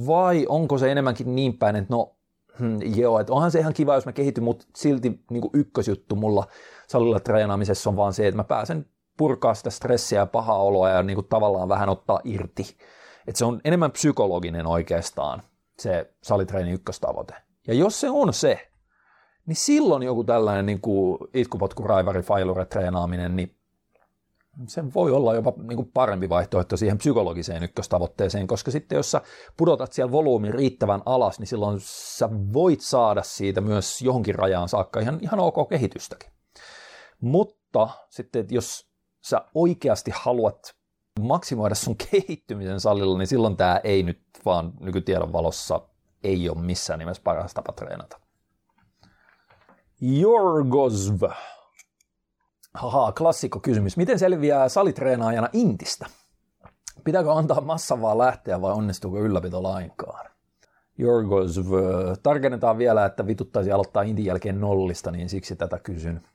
vai onko se enemmänkin niin päin, että no hmm, joo, että onhan se ihan kiva, jos mä kehityn, mutta silti niin ykkösjuttu mulla salilla treenaamisessa on vaan se, että mä pääsen purkaa sitä stressiä ja pahaa oloa ja niin kuin tavallaan vähän ottaa irti. Että se on enemmän psykologinen oikeastaan se salitreeni ykköstavoite. Ja jos se on se, niin silloin joku tällainen niin kuin itkupotku, raivari, failure treenaaminen, niin se voi olla jopa niin kuin parempi vaihtoehto siihen psykologiseen ykköstavoitteeseen, koska sitten jos sä pudotat siellä volyymin riittävän alas, niin silloin sä voit saada siitä myös johonkin rajaan saakka ihan, ihan ok kehitystäkin. Mutta sitten, että jos sä oikeasti haluat maksimoida sun kehittymisen salilla, niin silloin tämä ei nyt vaan nykytiedon valossa ei ole missään nimessä paras tapa treenata. Jorgosv. Haha, klassikko kysymys. Miten selviää salitreenaajana intistä? Pitääkö antaa massan vaan lähteä vai onnistuuko ylläpito lainkaan? Jorgosv. Tarkennetaan vielä, että vituttaisi aloittaa intin jälkeen nollista, niin siksi tätä kysyn.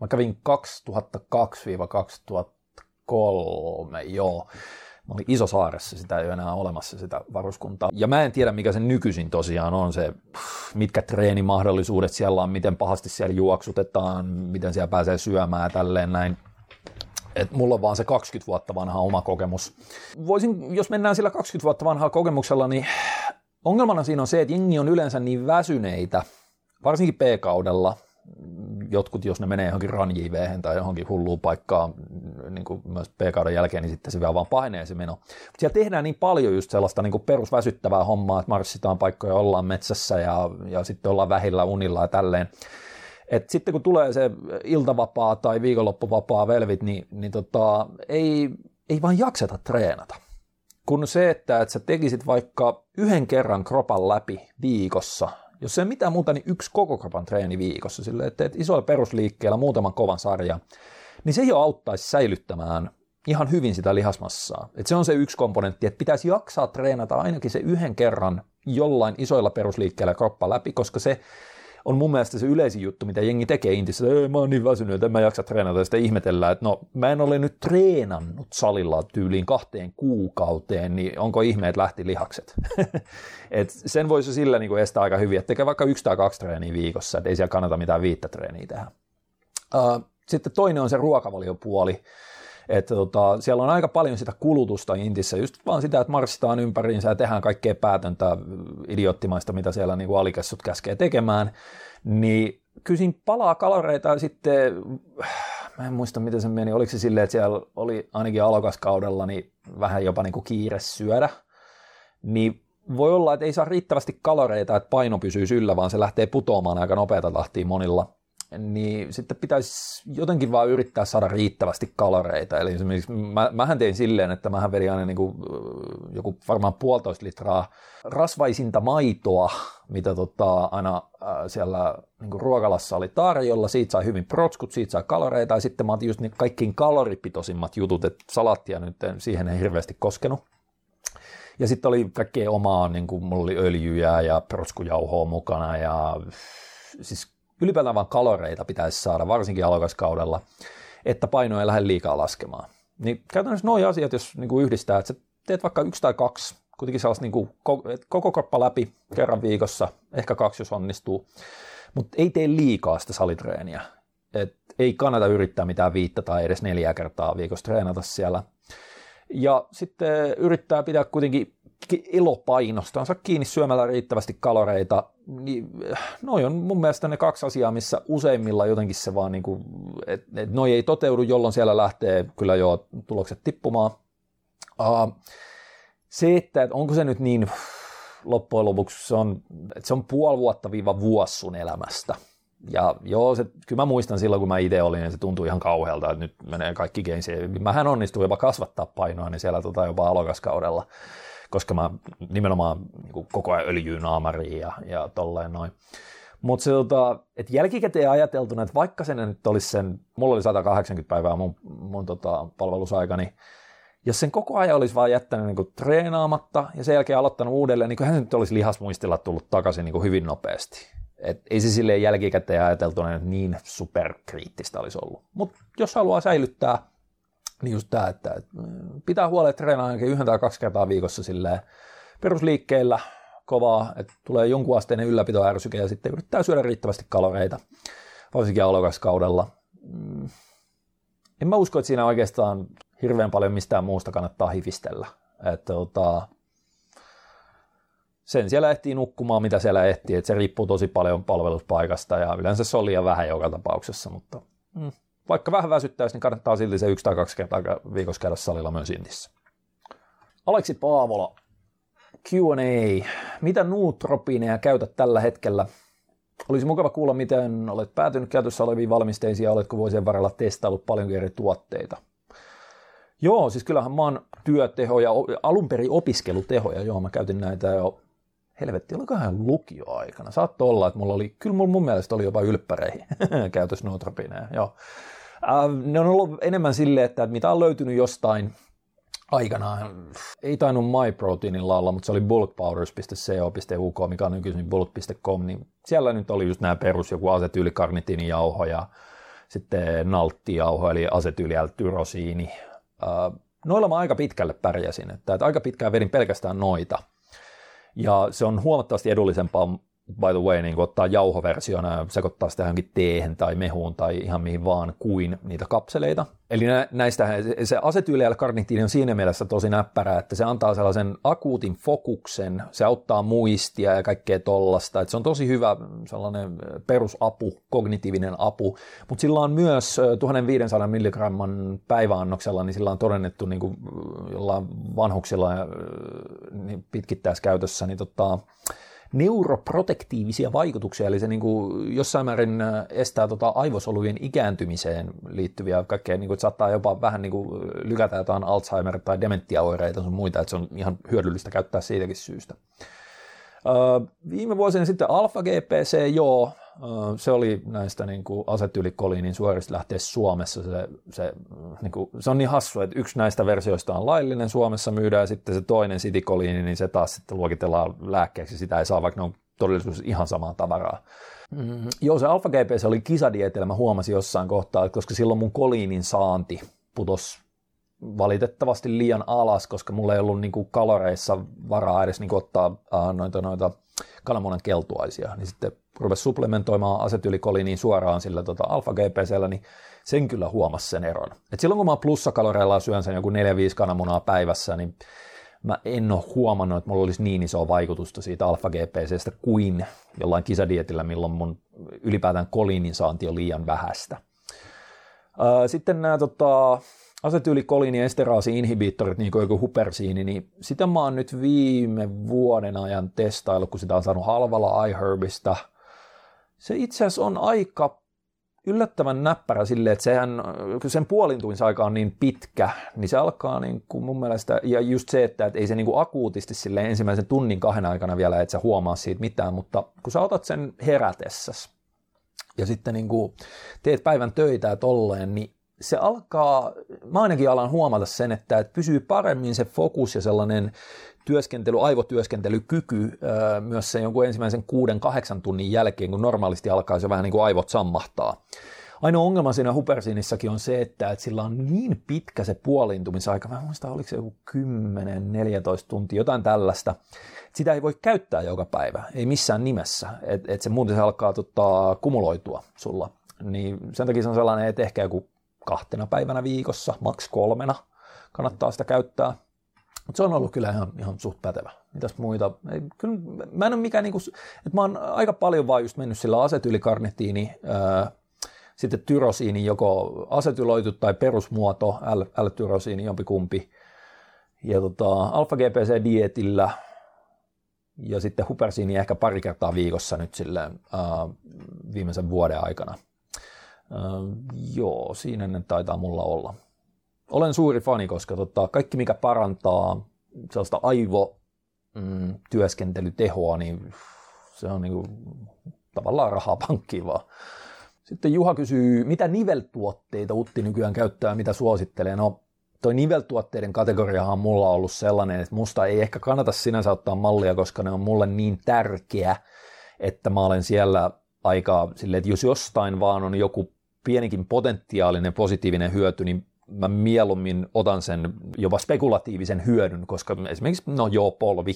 Mä kävin 2002-2003, joo. Mä olin Isosaaressa, sitä ei ole enää olemassa sitä varuskuntaa. Ja mä en tiedä, mikä se nykyisin tosiaan on, se, mitkä treenimahdollisuudet siellä on, miten pahasti siellä juoksutetaan, miten siellä pääsee syömään ja tälleen näin. Et mulla on vaan se 20 vuotta vanha oma kokemus. Voisin, jos mennään sillä 20 vuotta vanhaa kokemuksella, niin ongelmana siinä on se, että jengi on yleensä niin väsyneitä, varsinkin P-kaudella, jotkut, jos ne menee johonkin ranjv tai johonkin hulluun paikkaan niin kuin myös P-kauden jälkeen, niin sitten se vielä vaan painee se meno. Mutta siellä tehdään niin paljon just sellaista niin kuin perusväsyttävää hommaa, että marssitaan paikkoja, ollaan metsässä ja, ja sitten ollaan vähillä unilla ja tälleen. Et sitten kun tulee se iltavapaa tai viikonloppuvapaa velvit, niin, niin tota, ei, ei vaan jakseta treenata. Kun se, että, että sä tekisit vaikka yhden kerran kropan läpi viikossa jos ei mitään muuta, niin yksi koko kropan treeni viikossa, sille että teet isoilla perusliikkeellä muutaman kovan sarjan, niin se jo auttaisi säilyttämään ihan hyvin sitä lihasmassaa. Et se on se yksi komponentti, että pitäisi jaksaa treenata ainakin se yhden kerran jollain isoilla perusliikkeillä kroppa läpi, koska se on mun mielestä se yleisin juttu, mitä jengi tekee intissä, että mä oon niin väsynyt, että en mä jaksa treenata, ja sitten ihmetellään, että no mä en ole nyt treenannut salilla tyyliin kahteen kuukauteen, niin onko ihmeet lähti lihakset? Et sen voisi sillä niin kuin estää aika hyvin, että tekee vaikka yksi tai kaksi treeniä viikossa, että ei siellä kannata mitään viittä treeniä tehdä. Sitten toinen on se ruokavaliopuoli, että tota, siellä on aika paljon sitä kulutusta Intissä, just vaan sitä, että marssitaan ympäriinsä ja tehdään kaikkea päätöntä idioottimaista, mitä siellä niin alikessut käskee tekemään, niin kysin palaa kaloreita ja sitten, mä en muista miten se meni, oliko se silleen, että siellä oli ainakin alokaskaudella niin vähän jopa niin kuin kiire syödä, niin voi olla, että ei saa riittävästi kaloreita, että paino pysyy yllä, vaan se lähtee putoamaan aika nopeata tahtia monilla niin sitten pitäisi jotenkin vaan yrittää saada riittävästi kaloreita. Eli esimerkiksi mä, mähän tein silleen, että mähän vedin aina niin kuin, joku varmaan puolitoista litraa rasvaisinta maitoa, mitä tota, aina siellä niin ruokalassa oli tarjolla. Siitä sai hyvin protskut, siitä sai kaloreita ja sitten mä otin just niin kaikkiin kaloripitoisimmat jutut, että salattia nyt siihen ei hirveästi koskenut. Ja sitten oli kaikkea omaa, niin kuin mulla oli öljyjä ja protskujauhoa mukana ja siis ylipäätään vaan kaloreita pitäisi saada, varsinkin alokaskaudella, että paino ei lähde liikaa laskemaan. Niin käytännössä nuo asiat, jos niin kuin yhdistää, että sä teet vaikka yksi tai kaksi, kuitenkin sellaista niin kuin, koko kroppa läpi kerran viikossa, ehkä kaksi jos onnistuu, mutta ei tee liikaa sitä salitreeniä. Et ei kannata yrittää mitään viittä tai edes neljä kertaa viikossa treenata siellä. Ja sitten yrittää pitää kuitenkin elopainostansa kiinni syömällä riittävästi kaloreita, niin noi on mun mielestä ne kaksi asiaa, missä useimmilla jotenkin se vaan, niin että et noi ei toteudu, jolloin siellä lähtee kyllä jo tulokset tippumaan. Uh, se, että, että onko se nyt niin loppujen lopuksi, se on, että se on puoli vuotta viiva vuosi sun elämästä. Ja joo, se, kyllä mä muistan silloin, kun mä itse olin, niin se tuntui ihan kauhealta, että nyt menee kaikki geinsiin. Mähän onnistuin jopa kasvattaa painoa, niin siellä tota jopa alokaskaudella koska mä nimenomaan niin koko ajan öljyy naamariin ja, ja tolleen noin. Mutta tota, että jälkikäteen ajateltuna, että vaikka sen nyt olisi sen, mulla oli 180 päivää mun, mun tota, palvelusaikani, jos sen koko ajan olisi vaan jättänyt niin kuin treenaamatta ja sen jälkeen aloittanut uudelleen, niin hän nyt olisi lihasmuistilla tullut takaisin niin kuin hyvin nopeasti. Et ei se silleen jälkikäteen ajateltuna niin superkriittistä olisi ollut. Mutta jos haluaa säilyttää, niin just tämä, että pitää huolella, että treenaa ainakin yhden tai kaksi kertaa viikossa silleen perusliikkeillä kovaa, että tulee jonkun asteinen ylläpitoärsyke ja sitten yrittää syödä riittävästi kaloreita, varsinkin alokaskaudella. Mm. En mä usko, että siinä oikeastaan hirveän paljon mistään muusta kannattaa hivistellä. Että, tota, sen siellä ehtii nukkumaan, mitä siellä ehtii, että se riippuu tosi paljon palveluspaikasta ja yleensä se on liian vähän joka tapauksessa, mutta mm, vaikka vähän väsyttäisi, niin kannattaa silti se yksi tai kaksi kertaa viikossa käydä salilla myös Intissä. Aleksi Paavola, Q&A. Mitä nuutropiineja käytät tällä hetkellä? Olisi mukava kuulla, miten olet päätynyt käytössä oleviin valmisteisiin ja oletko vuosien varrella testaillut paljon eri tuotteita. Joo, siis kyllähän mä oon työtehoja, alun perin opiskelutehoja, joo, mä käytin näitä jo, helvetti, olikohan lukioaikana. Saattoi olla, että mulla oli, kyllä mulla mun mielestä oli jopa ylppäreihin käytössä nootropineja, joo. Äh, ne on ollut enemmän silleen, että mitä on löytynyt jostain aikanaan, ei tainnut MyProteinilla olla, mutta se oli bulkpowders.co.uk, mikä on nykyisin bulk.com, niin siellä nyt oli just nämä perus, joku asetyylikarnitiinijauho ja sitten nalttijauho, eli asetyyliältyrosiini, noilla mä aika pitkälle pärjäsin, että, että aika pitkään vedin pelkästään noita. Ja se on huomattavasti edullisempaa by the way, niin ottaa jauhoversiona ja sekoittaa sitä johonkin teehen tai mehuun tai ihan mihin vaan kuin niitä kapseleita. Eli näistä se asetyyliä karnittiini on siinä mielessä tosi näppärä, että se antaa sellaisen akuutin fokuksen, se auttaa muistia ja kaikkea tollasta, että se on tosi hyvä sellainen perusapu, kognitiivinen apu, mutta sillä on myös 1500 milligramman päiväannoksella, niin sillä on todennettu niin kuin jollain vanhuksilla ja niin pitkittäiskäytössä, niin tota, neuroprotektiivisia vaikutuksia, eli se niin kuin jossain määrin äh, estää tota aivosolujen ikääntymiseen liittyviä kaikkea, niin kuin, että saattaa jopa vähän niin kuin lykätä jotain Alzheimer- tai dementiaoireita sun muita, että se on ihan hyödyllistä käyttää siitäkin syystä. Uh, viime vuosina sitten Alpha GPC, joo, se oli näistä niin kuin asetylikoliinin suorista lähteä Suomessa. Se, se, niin kuin, se on niin hassu, että yksi näistä versioista on laillinen Suomessa myydään ja sitten se toinen sitikoliini, niin se taas sitten luokitellaan lääkkeeksi. Sitä ei saa, vaikka ne on todellisuus ihan samaa tavaraa. Mm-hmm. Joo, se Alpha GPC oli kisadieteellä, mä huomasin jossain kohtaa, koska silloin mun koliinin saanti putos valitettavasti liian alas, koska mulla ei ollut niin kuin kaloreissa varaa edes niin kuin ottaa äh, noita, noita kananmunan keltuaisia, niin sitten rupesi supplementoimaan asetylikoliiniin suoraan sillä tota alfa GPCllä, niin sen kyllä huomasi sen eron. Et silloin kun mä plussakaloreilla syön sen joku 4-5 kananmunaa päivässä, niin mä en ole huomannut, että mulla olisi niin isoa vaikutusta siitä alfa GPCstä kuin jollain kisadietillä, milloin mun ylipäätään koliinin saanti on liian vähäistä. Sitten nämä tota, asetyylikoliini- ja esteraasi-inhibiittorit, niin kuin joku hupersiini, niin sitä mä oon nyt viime vuoden ajan testaillut, kun sitä on saanut halvalla iHerbista. Se itse asiassa on aika yllättävän näppärä silleen, että sehän, kun sen puolintumisaika on niin pitkä, niin se alkaa niin kuin mun mielestä, ja just se, että, että ei se niin kuin akuutisti sille ensimmäisen tunnin kahden aikana vielä, että sä huomaa siitä mitään, mutta kun sä otat sen herätessäs, ja sitten niin kuin teet päivän töitä ja tolleen, niin se alkaa, mä ainakin alan huomata sen, että, että pysyy paremmin se fokus ja sellainen työskentely, aivotyöskentelykyky myös sen jonkun ensimmäisen kuuden, kahdeksan tunnin jälkeen, kun normaalisti alkaa se vähän niin kuin aivot sammahtaa. Ainoa ongelma siinä Hupersinissakin on se, että, että sillä on niin pitkä se puoliintumisaika, mä muistan, oliko se joku 10-14 tuntia, jotain tällaista, sitä ei voi käyttää joka päivä, ei missään nimessä, että et se muuten se alkaa tota, kumuloitua sulla. Niin sen takia se on sellainen, että ehkä joku kahtena päivänä viikossa, maks kolmena kannattaa sitä käyttää. Mutta se on ollut kyllä ihan, ihan suht pätevä. Mitäs muita? Ei, kyllä, mä en ole mikään, niinku, että mä oon aika paljon vaan just mennyt sillä asetylikarnitiini, ää, sitten tyrosiini, joko asetyloitu tai perusmuoto, L-tyrosiini, jompikumpi. Ja tota, alfa-GPC-dietillä ja sitten hupersiini ehkä pari kertaa viikossa nyt silleen, ää, viimeisen vuoden aikana – joo, siinä ne taitaa mulla olla. Olen suuri fani, koska tota, kaikki mikä parantaa sellaista aivo mm, niin se on niinku, tavallaan rahaa pankkiin vaan. Sitten Juha kysyy, mitä niveltuotteita Utti nykyään käyttää, mitä suosittelee? No, toi niveltuotteiden kategoriahan on mulla ollut sellainen, että musta ei ehkä kannata sinänsä ottaa mallia, koska ne on mulle niin tärkeä, että mä olen siellä aika silleen, että jos jostain vaan on joku pienikin potentiaalinen positiivinen hyöty, niin mä mieluummin otan sen jopa spekulatiivisen hyödyn, koska esimerkiksi, no joo, polvi,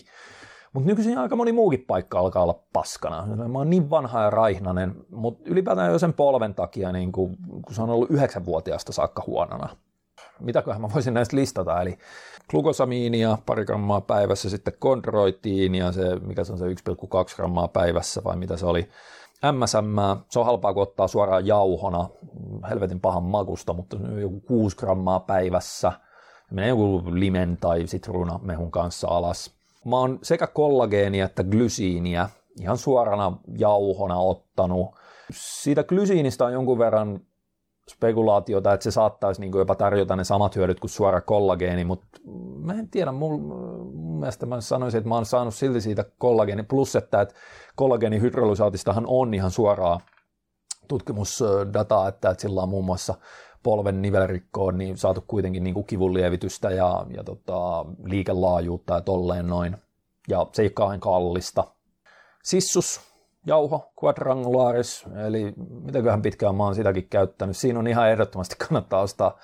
mutta nykyisin aika moni muukin paikka alkaa olla paskana. Mä oon niin vanha ja raihnanen, mutta ylipäätään jo sen polven takia, niin kun, kun se on ollut yhdeksänvuotiaasta saakka huonona. Mitäköhän mä voisin näistä listata, eli glukosamiinia pari grammaa päivässä, sitten kondroitiinia, se, mikä se on se 1,2 grammaa päivässä vai mitä se oli, MSM, se on halpaa kuin ottaa suoraan jauhona, helvetin pahan makusta, mutta joku 6 grammaa päivässä, menee joku limen tai sitruunamehun kanssa alas. Mä oon sekä kollageenia että glysiiniä ihan suorana jauhona ottanut. Siitä glysiinistä on jonkun verran spekulaatiota, että se saattaisi niin jopa tarjota ne samat hyödyt kuin suora kollageeni, mutta mä en tiedä, mun, mun mielestä mä sanoisin, että mä oon saanut silti siitä kollageeni, plus että, että kollageenihydrolysaatistahan on ihan suoraa tutkimusdataa, että, että sillä on muun muassa polven nivelrikkoon niin saatu kuitenkin niin kuin kivunlievitystä ja, ja tota, liikelaajuutta ja tolleen noin. Ja se ei ole kallista. Sissus, jauho, quadrangularis, eli mitäköhän pitkään mä oon sitäkin käyttänyt. Siinä on ihan ehdottomasti kannattaa ostaa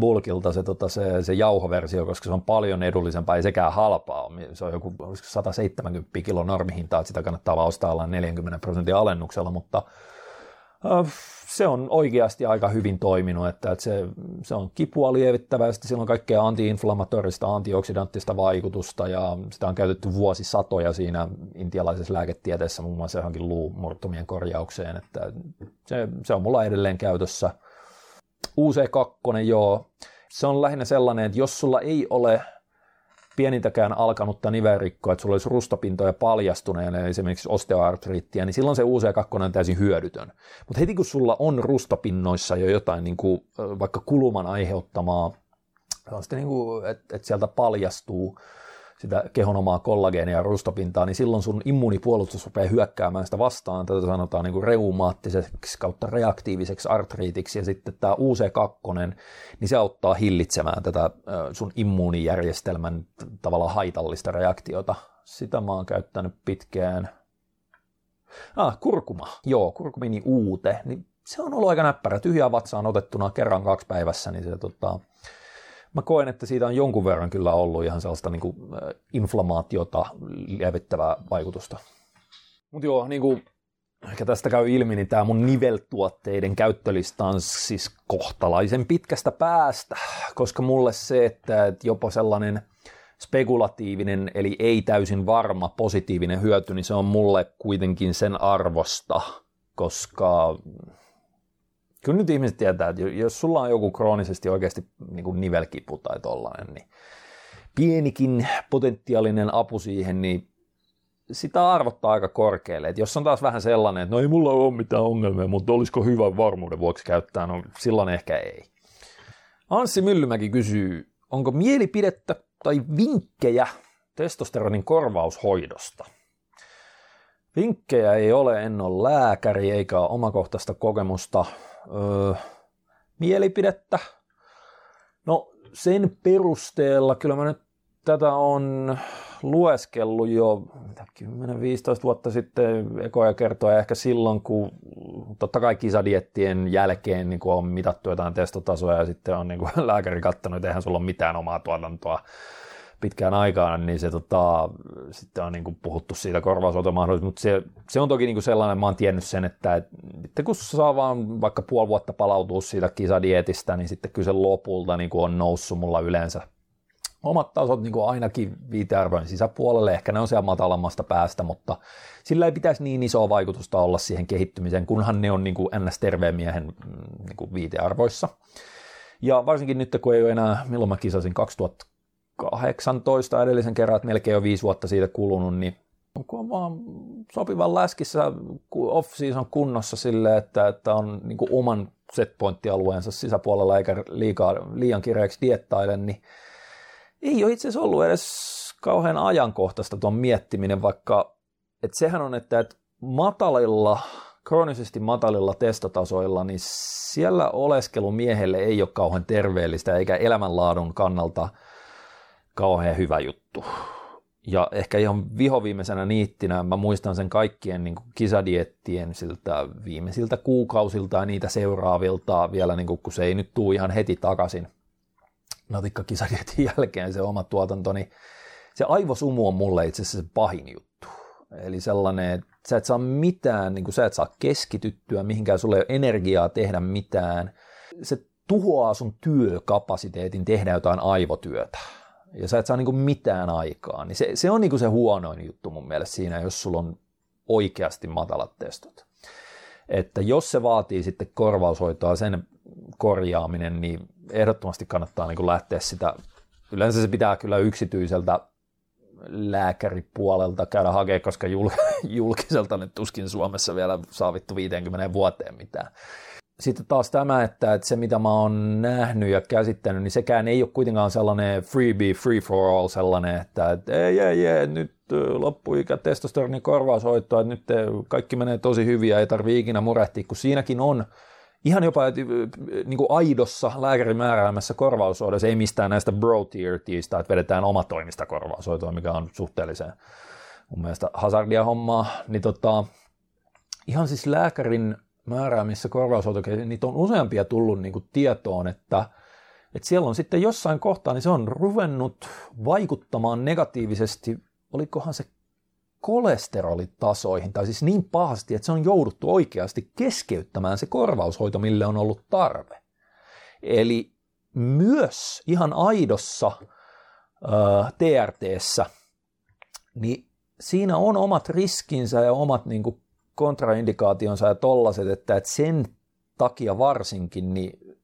bulkilta se, tota, se, se jauhoversio, koska se on paljon edullisempaa, ei sekään halpaa. Se on joku 170 kilo normihinta, että sitä kannattaa vaan ostaa 40 prosentin alennuksella, mutta se on oikeasti aika hyvin toiminut, että, että se, se on kipua lievittävä ja sitten sillä on kaikkea antiinflammatorista, antioksidanttista vaikutusta ja sitä on käytetty vuosisatoja siinä intialaisessa lääketieteessä muun muassa johonkin luumurtumien korjaukseen, että se, se on mulla edelleen käytössä. UC2, joo, se on lähinnä sellainen, että jos sulla ei ole pienintäkään alkanutta nivelrikkoa, että sulla olisi rustapintoja paljastuneena, esimerkiksi osteoartriittia, niin silloin se UC2 on täysin hyödytön. Mutta heti kun sulla on rustapinnoissa jo jotain niin kuin, vaikka kuluman aiheuttamaa, niin että, että sieltä paljastuu sitä kehon omaa kollageenia ja rustopintaa, niin silloin sun immuunipuolustus rupeaa hyökkäämään sitä vastaan. Tätä sanotaan niin kuin reumaattiseksi kautta reaktiiviseksi artriitiksi. Ja sitten tämä UC2, niin se auttaa hillitsemään tätä sun immuunijärjestelmän tavallaan haitallista reaktiota. Sitä mä oon käyttänyt pitkään. Ah, kurkuma. Joo, kurkumini uute. Niin se on ollut aika näppärä. Tyhjää vatsaan otettuna kerran kaksi päivässä, niin se tota, mä koen, että siitä on jonkun verran kyllä ollut ihan sellaista niin kuin, inflamaatiota lievittävää vaikutusta. Mutta joo, niin kuin ehkä tästä käy ilmi, niin tämä mun niveltuotteiden käyttölista on siis kohtalaisen pitkästä päästä, koska mulle se, että jopa sellainen spekulatiivinen, eli ei täysin varma positiivinen hyöty, niin se on mulle kuitenkin sen arvosta, koska kyllä nyt ihmiset tietää, että jos sulla on joku kroonisesti oikeasti niin kuin nivelkipu tai tollainen, niin pienikin potentiaalinen apu siihen, niin sitä arvottaa aika korkealle. Et jos on taas vähän sellainen, että no ei mulla ole mitään ongelmia, mutta olisiko hyvä varmuuden vuoksi käyttää, no silloin ehkä ei. Anssi Myllymäki kysyy, onko mielipidettä tai vinkkejä testosteronin korvaushoidosta? Vinkkejä ei ole, en ole lääkäri eikä omakohtaista kokemusta öö, mielipidettä. No sen perusteella kyllä mä nyt tätä on lueskellut jo 10-15 vuotta sitten ekoja kertoa ehkä silloin, kun totta kai kisadiettien jälkeen niin on mitattu jotain testotasoja ja sitten on niin lääkäri katsonut, että eihän sulla ole mitään omaa tuotantoa pitkään aikaan, niin se tota, sitten on niin kuin puhuttu siitä korvausautomahdollisuudesta, mutta se, se, on toki niin kuin sellainen, mä oon tiennyt sen, että, että kun saa vaan vaikka puoli vuotta palautua siitä kisadietistä, niin sitten kyllä se lopulta niin kuin on noussut mulla yleensä omat tasot niin kuin ainakin viitearvojen sisäpuolelle, ehkä ne on siellä matalammasta päästä, mutta sillä ei pitäisi niin isoa vaikutusta olla siihen kehittymiseen, kunhan ne on niin kuin ns-terveen miehen mm, niin kuin viitearvoissa. Ja varsinkin nyt, kun ei ole enää, milloin mä kisasin, 2000 18 edellisen kerran, että melkein jo viisi vuotta siitä kulunut, niin kun on vaan sopivan läskissä off-season kunnossa sille, että, että on niin kuin oman setpointtialueensa sisäpuolella eikä liikaa, liian kireäksi diettaile, niin ei ole itse asiassa ollut edes kauhean ajankohtaista tuon miettiminen, vaikka että sehän on, että, että matalilla kroonisesti matalilla testotasoilla, niin siellä oleskelu miehelle ei ole kauhean terveellistä eikä elämänlaadun kannalta kauhean hyvä juttu. Ja ehkä ihan vihoviimeisenä niittinä mä muistan sen kaikkien niin kuin kisadiettien siltä viimeisiltä kuukausilta ja niitä seuraavilta vielä, niin kuin, kun se ei nyt tule ihan heti takaisin natikka kisadietin jälkeen se oma tuotanto, niin se aivosumu on mulle itse asiassa se pahin juttu. Eli sellainen, että sä et saa mitään, niin kuin sä et saa keskityttyä mihinkään, sulle ei ole energiaa tehdä mitään. Se tuhoaa sun työkapasiteetin tehdä jotain aivotyötä ja sä et saa niin kuin mitään aikaa, niin se, se on niin kuin se huonoin juttu mun mielestä siinä, jos sulla on oikeasti matalat testot. Että jos se vaatii sitten korvaushoitoa, sen korjaaminen, niin ehdottomasti kannattaa niin kuin lähteä sitä, yleensä se pitää kyllä yksityiseltä lääkäripuolelta käydä hakemaan, koska julkiselta nyt tuskin Suomessa vielä saavittu 50 vuoteen mitään sitten taas tämä, että, että se mitä mä oon nähnyt ja käsittänyt, niin sekään ei ole kuitenkaan sellainen freebie, free for all sellainen, että, että ei, ei, ei, nyt loppuikä testosteronin korvaushoitoa, että nyt kaikki menee tosi hyvin ja ei tarvitse ikinä murehtia, kun siinäkin on ihan jopa niin kuin aidossa lääkärin määräämässä korvaushoidossa, ei mistään näistä bro tier että vedetään omatoimista korvaushoitoa, mikä on suhteellisen mun mielestä hazardia hommaa, niin tota, ihan siis lääkärin määräämissä korvausautokeissa, niitä on useampia tullut niin kuin tietoon, että, että siellä on sitten jossain kohtaa, niin se on ruvennut vaikuttamaan negatiivisesti, olikohan se kolesterolitasoihin, tai siis niin pahasti, että se on jouduttu oikeasti keskeyttämään se korvaushoito, mille on ollut tarve. Eli myös ihan aidossa äh, TRTssä, niin siinä on omat riskinsä ja omat niin kuin, kontraindikaationsa ja tollaset, että, että sen takia varsinkin niin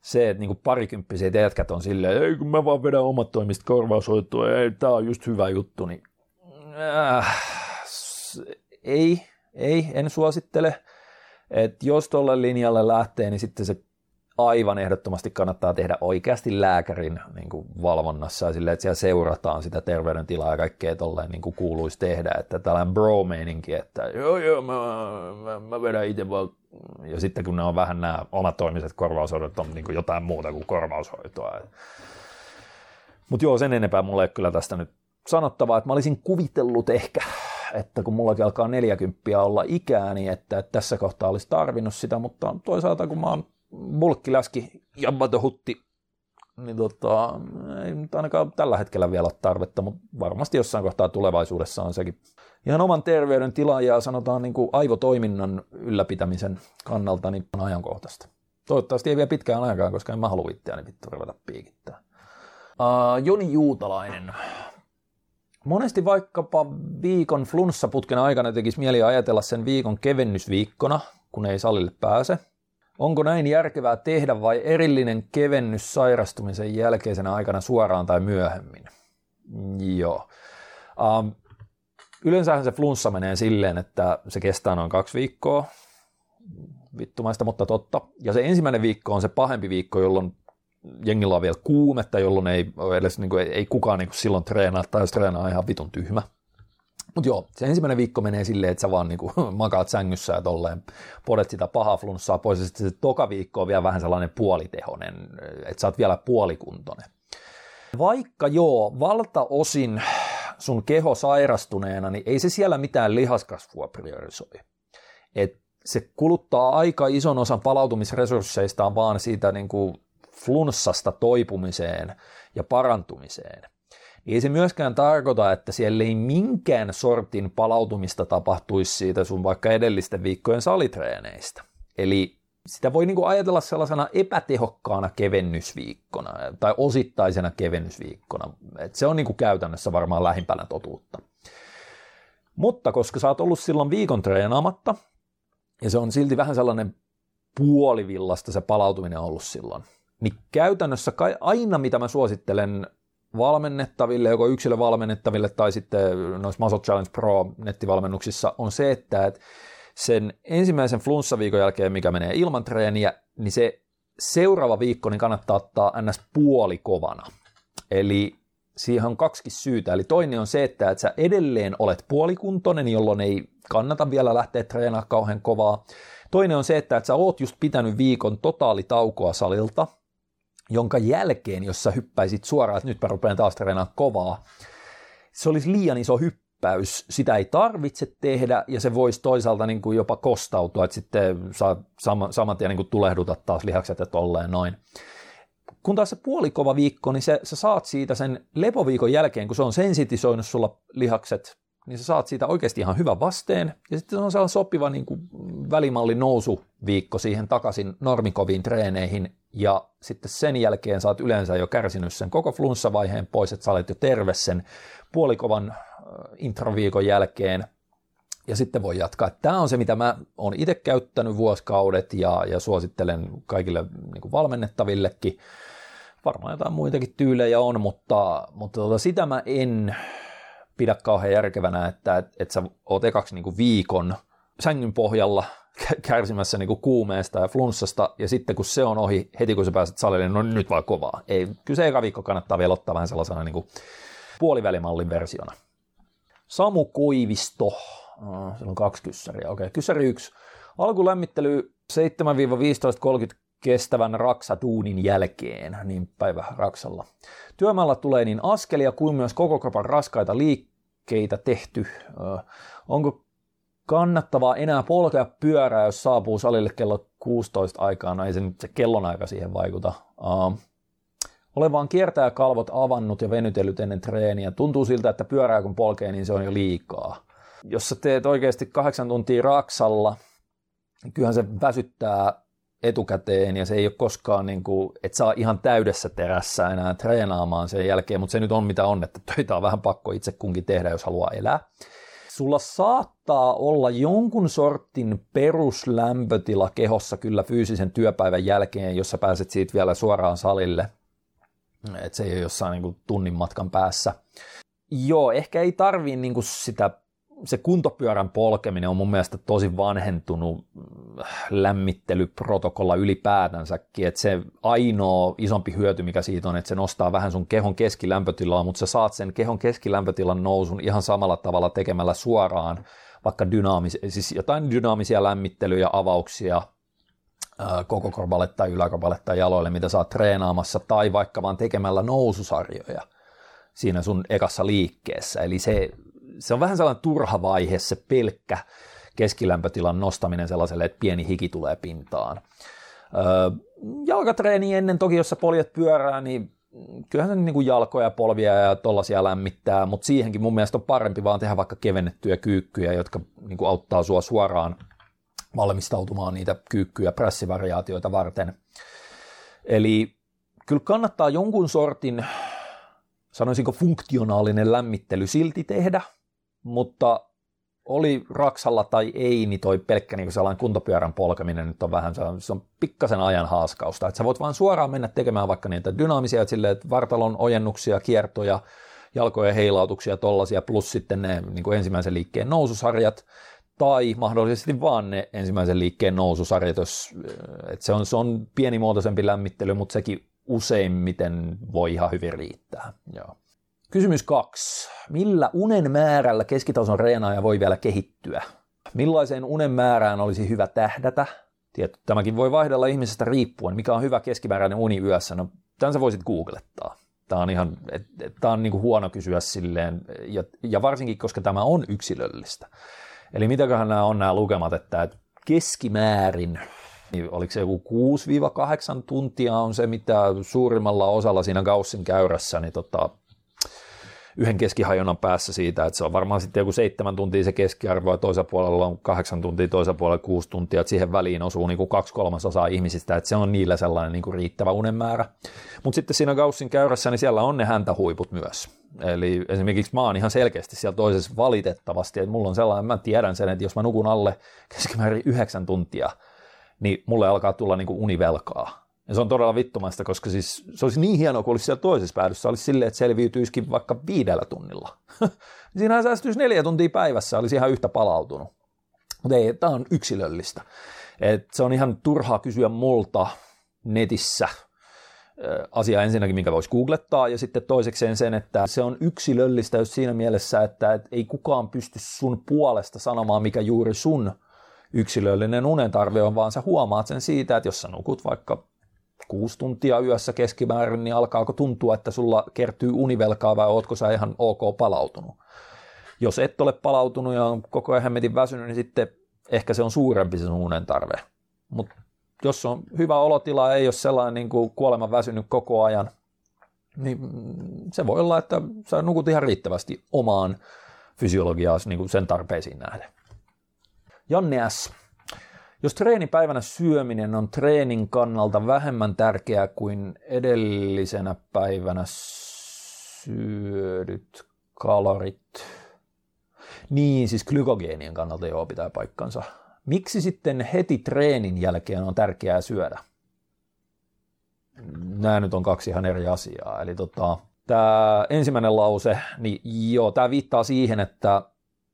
se, että niin parikymppiset jätkät on silleen, ei kun mä vaan vedän omat toimista korvaushoitoa, ei, tää on just hyvä juttu, niin äh, ei, ei, en suosittele. että jos tuolle linjalle lähtee, niin sitten se aivan ehdottomasti kannattaa tehdä oikeasti lääkärin niin kuin valvonnassa ja silleen, että siellä seurataan sitä terveydentilaa ja kaikkea tolleen niin kuin kuuluisi tehdä, että tällainen bro-meininki, että joo joo, mä, mä, mä vedän itse vaan, ja sitten kun ne on vähän nämä omatoimiset korvaushoidot on niin kuin jotain muuta kuin korvaushoitoa. Mutta joo, sen enempää mulle ei kyllä tästä nyt sanottavaa, että mä olisin kuvitellut ehkä, että kun mullakin alkaa 40 olla ikää, niin että, että tässä kohtaa olisi tarvinnut sitä, mutta toisaalta kun mä oon bulkkiläski Yamato Hutti, niin tota, ei nyt ainakaan tällä hetkellä vielä ole tarvetta, mutta varmasti jossain kohtaa tulevaisuudessa on sekin ihan oman terveyden tila ja sanotaan niin kuin aivotoiminnan ylläpitämisen kannalta niin on ajankohtaista. Toivottavasti ei vielä pitkään aikaan, koska en mä halua itseäni vittu ruveta piikittää. Uh, Joni Juutalainen. Monesti vaikkapa viikon flunssaputken aikana tekisi mieli ajatella sen viikon kevennysviikkona, kun ei salille pääse – Onko näin järkevää tehdä vai erillinen kevennys sairastumisen jälkeisenä aikana suoraan tai myöhemmin? Joo. Um, yleensähän se flunssa menee silleen, että se kestää noin kaksi viikkoa, vittumaista, mutta totta. Ja se ensimmäinen viikko on se pahempi viikko, jolloin jengillä on vielä kuumetta, jolloin ei, edes, niin kuin, ei, kukaan niin kuin silloin treenaa, tai jos treenaa ihan vitun tyhmä. Mutta joo, se ensimmäinen viikko menee silleen, että sä vaan niinku makaat sängyssä ja tolleen podet sitä pahaa flunssaa pois. Ja sitten se toka viikko on vielä vähän sellainen puolitehonen, että sä oot vielä puolikuntoinen. Vaikka joo, valtaosin sun keho sairastuneena, niin ei se siellä mitään lihaskasvua priorisoi. Et se kuluttaa aika ison osan palautumisresursseistaan vaan siitä niin kuin flunssasta toipumiseen ja parantumiseen ei se myöskään tarkoita, että siellä ei minkään sortin palautumista tapahtuisi siitä sun vaikka edellisten viikkojen salitreeneistä. Eli sitä voi niinku ajatella sellaisena epätehokkaana kevennysviikkona tai osittaisena kevennysviikkona. Et se on niinku käytännössä varmaan lähimpänä totuutta. Mutta koska sä oot ollut silloin viikon treenaamatta, ja se on silti vähän sellainen puolivillasta se palautuminen ollut silloin, niin käytännössä aina mitä mä suosittelen valmennettaville, joko yksilövalmennettaville tai sitten noissa Muscle Challenge Pro nettivalmennuksissa on se, että sen ensimmäisen flunssaviikon jälkeen, mikä menee ilman treeniä, niin se seuraava viikko niin kannattaa ottaa ns. puolikovana. Eli siihen on kaksi syytä. Eli toinen on se, että, että sä edelleen olet puolikuntoinen, jolloin ei kannata vielä lähteä treenaamaan kauhean kovaa. Toinen on se, että, että sä oot just pitänyt viikon totaalitaukoa salilta, jonka jälkeen, jos sä hyppäisit suoraan, että nyt mä rupean taas treenaamaan kovaa, se olisi liian iso hyppäys. Sitä ei tarvitse tehdä ja se voisi toisaalta niin kuin jopa kostautua, että sitten saa saman tien niin kuin tulehduta taas lihakset ja tolleen noin kun taas se puolikova viikko, niin se, sä saat siitä sen lepoviikon jälkeen, kun se on sensitisoinut sulla lihakset, niin sä saat siitä oikeasti ihan hyvän vasteen. Ja sitten se on sellainen sopiva niin kuin välimalli nousuviikko siihen takaisin normikoviin treeneihin. Ja sitten sen jälkeen oot yleensä jo kärsinyt sen koko flunssavaiheen pois, että sä olet jo terve sen puolikovan introviikon jälkeen. Ja sitten voi jatkaa. Tämä on se, mitä mä oon itse käyttänyt vuosikaudet ja, ja suosittelen kaikille niin valmennettavillekin varmaan jotain muitakin tyylejä on, mutta, mutta tota, sitä mä en pidä kauhean järkevänä, että et, et sä oot ekaksi niin viikon sängyn pohjalla kärsimässä niin kuin kuumeesta ja flunssasta, ja sitten kun se on ohi, heti kun sä pääset salille, niin no nyt vaan kovaa. Ei, kyllä se eka viikko kannattaa vielä ottaa vähän sellaisena niin kuin puolivälimallin versiona. Samu Koivisto, oh, siellä on kaksi kyssäriä, okei, okay. kyssäri yksi. Alkulämmittely 7-15-30 kestävän raksaduunin jälkeen, niin päivä raksalla. Työmaalla tulee niin askelia kuin myös koko kropan raskaita liikkeitä tehty. Onko kannattavaa enää polkea pyörää, jos saapuu salille kello 16 aikaan? No ei se nyt se kellonaika siihen vaikuta. Olen vaan kiertäjäkalvot avannut ja venytellyt ennen treeniä. Tuntuu siltä, että pyörää kun polkee, niin se on jo liikaa. Jos sä teet oikeasti kahdeksan tuntia raksalla, niin kyllähän se väsyttää etukäteen ja se ei ole koskaan, niin kuin, että saa ihan täydessä terässä enää treenaamaan sen jälkeen, mutta se nyt on mitä on, että töitä on vähän pakko itse kunkin tehdä, jos haluaa elää. Sulla saattaa olla jonkun sortin peruslämpötila kehossa kyllä fyysisen työpäivän jälkeen, jossa pääset siitä vielä suoraan salille, että se ei ole jossain niin kuin tunnin matkan päässä. Joo, ehkä ei tarvii niin kuin sitä se kuntopyörän polkeminen on mun mielestä tosi vanhentunut lämmittelyprotokolla ylipäätänsäkin, että se ainoa isompi hyöty, mikä siitä on, että se nostaa vähän sun kehon keskilämpötilaa, mutta sä saat sen kehon keskilämpötilan nousun ihan samalla tavalla tekemällä suoraan vaikka dynaamis, siis jotain dynaamisia lämmittelyjä, avauksia, koko korvalle tai yläkorvalle tai jaloille, mitä sä oot treenaamassa, tai vaikka vaan tekemällä noususarjoja siinä sun ekassa liikkeessä. Eli se se on vähän sellainen turha vaihe se pelkkä keskilämpötilan nostaminen sellaiselle, että pieni hiki tulee pintaan. Öö, jalkatreeni ennen toki, jos sä poljet pyörää, niin kyllähän se niin kuin jalkoja ja polvia ja tollasia lämmittää, mutta siihenkin mun mielestä on parempi vaan tehdä vaikka kevennettyjä kyykkyjä, jotka niin kuin auttaa sua suoraan valmistautumaan niitä kyykkyjä pressivariaatioita varten. Eli kyllä kannattaa jonkun sortin, sanoisinko funktionaalinen lämmittely silti tehdä, mutta oli raksalla tai ei, niin toi pelkkä niin sellainen kuntopyörän polkeminen nyt on vähän, se on, se on pikkasen ajan haaskausta. Että sä voit vaan suoraan mennä tekemään vaikka niitä dynaamisia, että, silleen, että vartalon ojennuksia, kiertoja, jalkojen heilautuksia tollasia, plus sitten ne niin kuin ensimmäisen liikkeen noususarjat, tai mahdollisesti vaan ne ensimmäisen liikkeen noususarjat, jos, että se on, se on pienimuotoisempi lämmittely, mutta sekin useimmiten voi ihan hyvin riittää. Joo. Kysymys kaksi. Millä unen määrällä keskitason reenaaja voi vielä kehittyä? Millaiseen unen määrään olisi hyvä tähdätä? Tietty, tämäkin voi vaihdella ihmisestä riippuen. Mikä on hyvä keskimääräinen uni yössä? No, tämän sä voisit googlettaa. Tämä on, ihan, et, et, tämä on niin huono kysyä silleen, ja, ja varsinkin, koska tämä on yksilöllistä. Eli mitäköhän nämä on nämä lukemat, että keskimäärin niin oliko se joku 6-8 tuntia on se, mitä suurimmalla osalla siinä Gaussin käyrässä, niin tota, yhden keskihajonnan päässä siitä, että se on varmaan sitten joku seitsemän tuntia se keskiarvo ja toisella puolella on kahdeksan tuntia, toisella puolella kuusi tuntia, että siihen väliin osuu niin kuin kaksi kolmasosaa ihmisistä, että se on niillä sellainen niin kuin riittävä unen määrä. Mutta sitten siinä Gaussin käyrässä, niin siellä on ne häntähuiput myös. Eli esimerkiksi mä oon ihan selkeästi siellä toisessa valitettavasti, että mulla on sellainen, mä tiedän sen, että jos mä nukun alle keskimäärin yhdeksän tuntia, niin mulle alkaa tulla niin kuin univelkaa. Ja se on todella vittumaista, koska siis se olisi niin hienoa, kun olisi siellä toisessa päädyssä, olisi silleen, että selviytyisikin vaikka viidellä tunnilla. Siinähän säästyisi neljä tuntia päivässä, olisi ihan yhtä palautunut. Mutta ei, tämä on yksilöllistä. Et se on ihan turhaa kysyä multa netissä, asia ensinnäkin, minkä voisi googlettaa, ja sitten toisekseen sen, että se on yksilöllistä just siinä mielessä, että et ei kukaan pysty sun puolesta sanomaan, mikä juuri sun yksilöllinen unen tarve on, vaan sä huomaat sen siitä, että jos sä nukut vaikka kuusi tuntia yössä keskimäärin, niin alkaako tuntua, että sulla kertyy univelkaa vai ootko sä ihan ok palautunut. Jos et ole palautunut ja on koko ajan hemmetin väsynyt, niin sitten ehkä se on suurempi se sun unen tarve. Mutta jos on hyvä olotila, ei ole sellainen niin kuin kuoleman väsynyt koko ajan, niin se voi olla, että sä nukut ihan riittävästi omaan fysiologiaasi niin sen tarpeisiin nähden. Janne S. Jos treenipäivänä syöminen on treenin kannalta vähemmän tärkeää kuin edellisenä päivänä syödyt kalorit, niin siis glykogeenien kannalta joo pitää paikkansa. Miksi sitten heti treenin jälkeen on tärkeää syödä? Nämä nyt on kaksi ihan eri asiaa. Eli tota, tämä ensimmäinen lause, niin joo, tämä viittaa siihen, että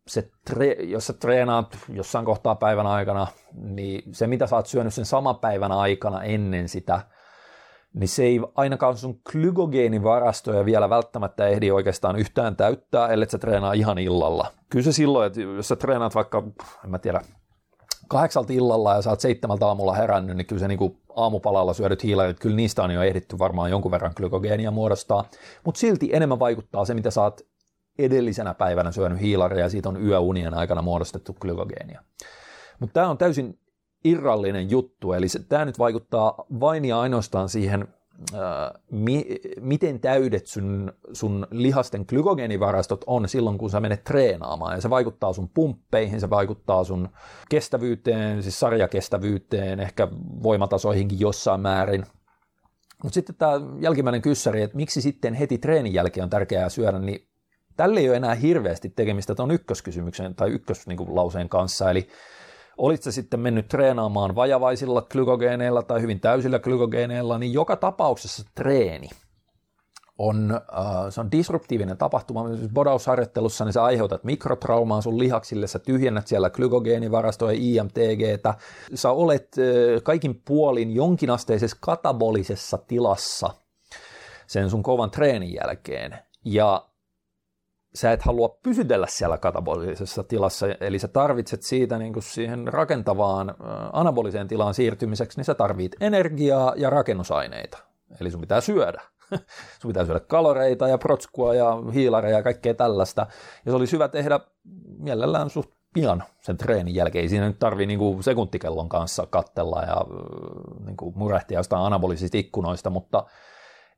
se tre, jos sä treenaat jossain kohtaa päivän aikana, niin se mitä sä oot syönyt sen saman päivän aikana ennen sitä, niin se ei ainakaan sun glykogeenivarastoja vielä välttämättä ehdi oikeastaan yhtään täyttää, ellei sä treenaa ihan illalla. Kyllä se silloin, että jos sä treenaat vaikka, en mä tiedä, kahdeksalta illalla ja sä oot seitsemältä aamulla herännyt, niin kyllä se niin kuin aamupalalla syödyt hiilarit, kyllä niistä on jo ehditty varmaan jonkun verran glykogeenia muodostaa, mutta silti enemmän vaikuttaa se, mitä sä oot edellisenä päivänä syönyt hiilaria ja siitä on yöunien aikana muodostettu glykogeenia. Mutta tämä on täysin irrallinen juttu, eli tämä nyt vaikuttaa vain ja ainoastaan siihen mi, miten täydet sun, sun lihasten glykogeenivarastot on silloin, kun sä menet treenaamaan. Ja se vaikuttaa sun pumppeihin, se vaikuttaa sun kestävyyteen, siis sarjakestävyyteen, ehkä voimatasoihinkin jossain määrin. Mutta sitten tämä jälkimmäinen kyssäri, että miksi sitten heti treenin jälkeen on tärkeää syödä, niin tälle ei ole enää hirveästi tekemistä tuon ykköskysymyksen tai ykköslauseen kanssa. Eli olit se sitten mennyt treenaamaan vajavaisilla glykogeeneilla tai hyvin täysillä glykogeeneilla, niin joka tapauksessa treeni on, äh, se on disruptiivinen tapahtuma. Siis bodausharjoittelussa niin sä aiheutat mikrotraumaa sun lihaksille, sä tyhjennät siellä glykogeenivarastoja, IMTGtä. Sä olet äh, kaikin puolin jonkinasteisessa katabolisessa tilassa sen sun kovan treenin jälkeen. Ja sä et halua pysytellä siellä katabolisessa tilassa, eli sä tarvitset siitä niin kuin siihen rakentavaan anaboliseen tilaan siirtymiseksi, niin sä tarvit energiaa ja rakennusaineita. Eli sun pitää syödä. sun pitää syödä kaloreita ja protskua ja hiilareja ja kaikkea tällaista. Ja se olisi hyvä tehdä mielellään suht pian sen treenin jälkeen. Ei siinä nyt tarvii niin sekuntikellon kanssa kattella ja niin kuin murehtia jostain anabolisista ikkunoista, mutta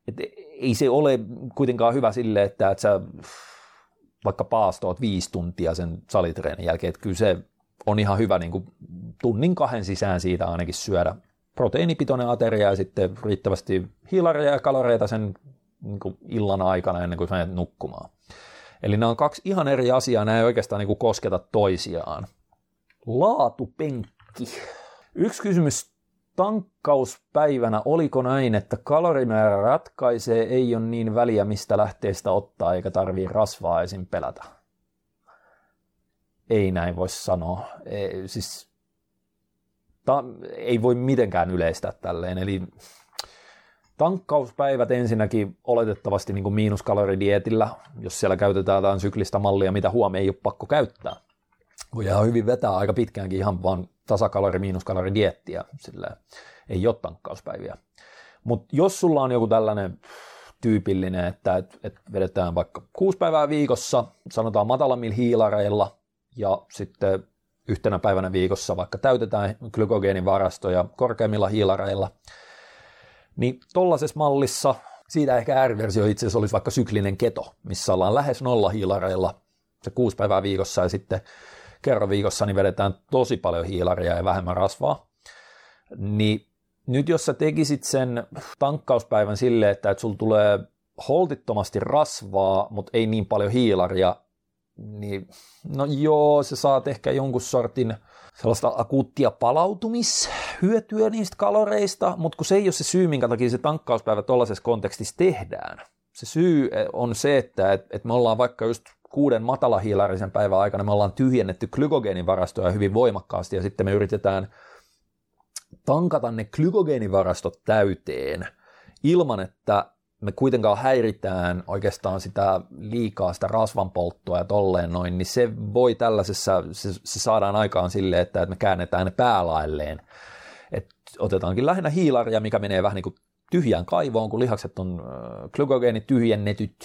et ei se ole kuitenkaan hyvä sille, että, että sä vaikka paastoot viisi tuntia sen salitreenin jälkeen, että kyllä se on ihan hyvä niin kuin tunnin kahden sisään siitä ainakin syödä proteiinipitoinen ateria ja sitten riittävästi hiilareja ja kaloreita sen niin kuin illan aikana ennen kuin menet nukkumaan. Eli nämä on kaksi ihan eri asiaa, nämä ei oikeastaan niin kuin kosketa toisiaan. Laatupenkki. Yksi kysymys tankkauspäivänä, oliko näin, että kalorimäärä ratkaisee, ei ole niin väliä mistä lähteestä ottaa, eikä tarvii rasvaa esim. pelätä? Ei näin voi sanoa. Ei, siis, ta, ei voi mitenkään yleistää tälleen. Eli tankkauspäivät ensinnäkin oletettavasti niin miinuskaloridietillä, jos siellä käytetään jotain syklistä mallia, mitä huomioon ei ole pakko käyttää. Voi ihan hyvin vetää aika pitkäänkin ihan vaan tasakalori, miinuskalori diettiä, sillä ei ole tankkauspäiviä. Mutta jos sulla on joku tällainen tyypillinen, että et, et vedetään vaikka kuusi päivää viikossa, sanotaan matalammilla hiilareilla, ja sitten yhtenä päivänä viikossa vaikka täytetään glykogeenivarastoja korkeimmilla hiilareilla, niin tollaisessa mallissa siitä ehkä ääriversio itse asiassa olisi vaikka syklinen keto, missä ollaan lähes nolla hiilareilla se kuusi päivää viikossa ja sitten kerran viikossa niin vedetään tosi paljon hiilaria ja vähemmän rasvaa, niin nyt jos sä tekisit sen tankkauspäivän silleen, että, että sulla tulee holtittomasti rasvaa, mutta ei niin paljon hiilaria, niin no joo, sä saat ehkä jonkun sortin sellaista akuuttia palautumishyötyä niistä kaloreista, mutta kun se ei ole se syy, minkä takia se tankkauspäivä tuollaisessa kontekstissa tehdään. Se syy on se, että, että me ollaan vaikka just kuuden matalahiilarisen päivän aikana me ollaan tyhjennetty glykogeenivarastoja hyvin voimakkaasti ja sitten me yritetään tankata ne glykogeenivarastot täyteen ilman, että me kuitenkaan häiritään oikeastaan sitä liikaa sitä rasvan polttoa ja tolleen noin, niin se voi tällaisessa, se, se saadaan aikaan silleen, että, että me käännetään ne päälailleen. Et otetaankin lähinnä hiilaria, mikä menee vähän niin kuin tyhjään kaivoon, kun lihakset on glykogeenit tyhjennetyt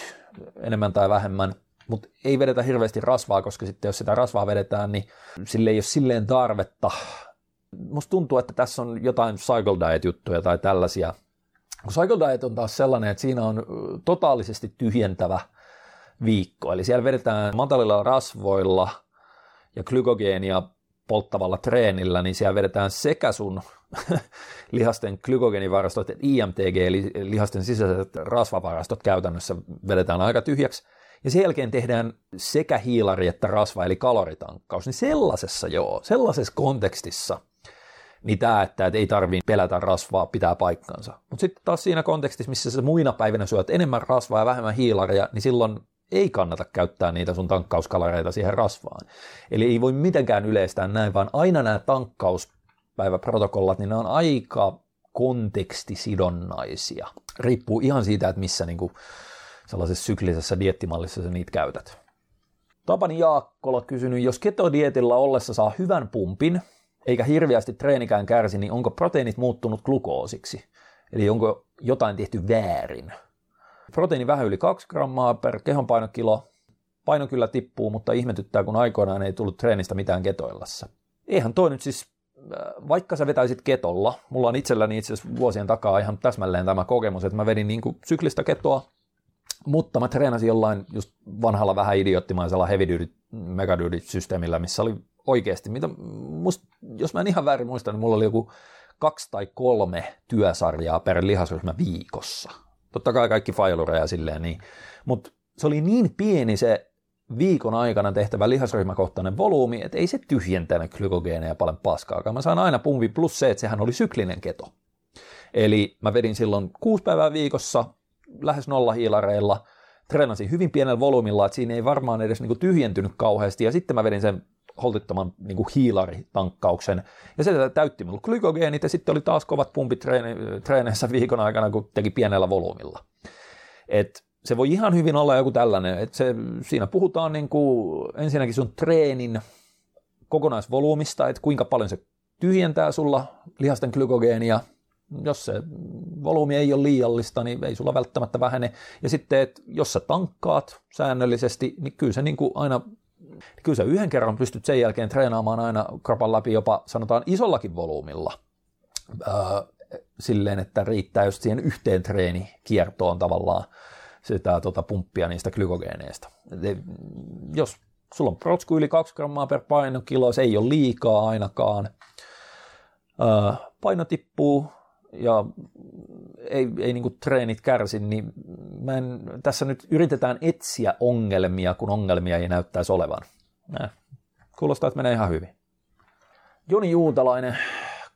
enemmän tai vähemmän, mutta ei vedetä hirveästi rasvaa, koska sitten jos sitä rasvaa vedetään, niin sille ei ole silleen tarvetta. Musta tuntuu, että tässä on jotain cycle diet-juttuja tai tällaisia. Cycle diet on taas sellainen, että siinä on totaalisesti tyhjentävä viikko. Eli siellä vedetään matalilla rasvoilla ja glykogeenia polttavalla treenillä, niin siellä vedetään sekä sun lihasten glykogenivarastot, että IMTG, eli lihasten sisäiset rasvavarastot käytännössä vedetään aika tyhjäksi, ja sen jälkeen tehdään sekä hiilari että rasva, eli kaloritankkaus, niin sellaisessa joo, sellaisessa kontekstissa, niin tämä, että ei tarvitse pelätä rasvaa, pitää paikkansa. Mutta sitten taas siinä kontekstissa, missä sä muina päivinä syöt enemmän rasvaa ja vähemmän hiilaria, niin silloin ei kannata käyttää niitä sun tankkauskaloreita siihen rasvaan. Eli ei voi mitenkään yleistää näin, vaan aina nämä tankkauspäiväprotokollat, niin ne on aika kontekstisidonnaisia. Riippuu ihan siitä, että missä niin kuin sellaisessa syklisessä diettimallissa sä niitä käytät. Tapani Jaakkola kysynyt, jos ketodietillä ollessa saa hyvän pumpin, eikä hirveästi treenikään kärsi, niin onko proteiinit muuttunut glukoosiksi? Eli onko jotain tehty väärin? Proteiini vähän yli 2 grammaa per kehonpainokilo. Paino kyllä tippuu, mutta ihmetyttää, kun aikoinaan ei tullut treenistä mitään ketoillassa. Eihän toi nyt siis, äh, vaikka sä vetäisit ketolla, mulla on itselläni itse asiassa vuosien takaa ihan täsmälleen tämä kokemus, että mä vedin niin kuin syklistä ketoa, mutta mä treenasin jollain just vanhalla vähän idioottimaisella heavy duty, systeemillä, missä oli oikeasti, mitä must, jos mä en ihan väärin muista, niin mulla oli joku kaksi tai kolme työsarjaa per lihasryhmä viikossa. Totta kai kaikki failureja silleen, niin. mutta se oli niin pieni se viikon aikana tehtävä lihasryhmäkohtainen volyymi, että ei se tyhjentänyt glykogeeneja paljon paskaakaan. Mä sain aina pumpi plus se, että sehän oli syklinen keto. Eli mä vedin silloin kuusi päivää viikossa lähes nolla hiilareilla, treenasin hyvin pienellä volyymilla, että siinä ei varmaan edes niin kuin tyhjentynyt kauheasti, ja sitten mä vedin sen holtittoman niin kuin hiilaritankkauksen, ja se täytti minulla glykogeenit, ja sitten oli taas kovat pumpit treene- treeneissä viikon aikana, kun teki pienellä volyymilla. Et se voi ihan hyvin olla joku tällainen, että se, siinä puhutaan niin kuin ensinnäkin sun treenin kokonaisvolyymista, että kuinka paljon se tyhjentää sulla lihasten glykogeenia, jos se volyymi ei ole liiallista, niin ei sulla välttämättä vähene. Ja sitten, että jos sä tankkaat säännöllisesti, niin kyllä se niin kuin aina kyllä sä yhden kerran pystyt sen jälkeen treenaamaan aina kropan läpi jopa sanotaan isollakin volyymilla. Öö, silleen, että riittää just siihen yhteen treenikiertoon tavallaan sitä tota, pumppia niistä glykogeeneista. Jos sulla on protsku yli 2 grammaa per painokilo, se ei ole liikaa ainakaan. Öö, paino tippuu ja ei, ei niin treenit kärsi, niin mä en, tässä nyt yritetään etsiä ongelmia, kun ongelmia ei näyttäisi olevan. Näin. Kuulostaa, että menee ihan hyvin. Joni Juutalainen,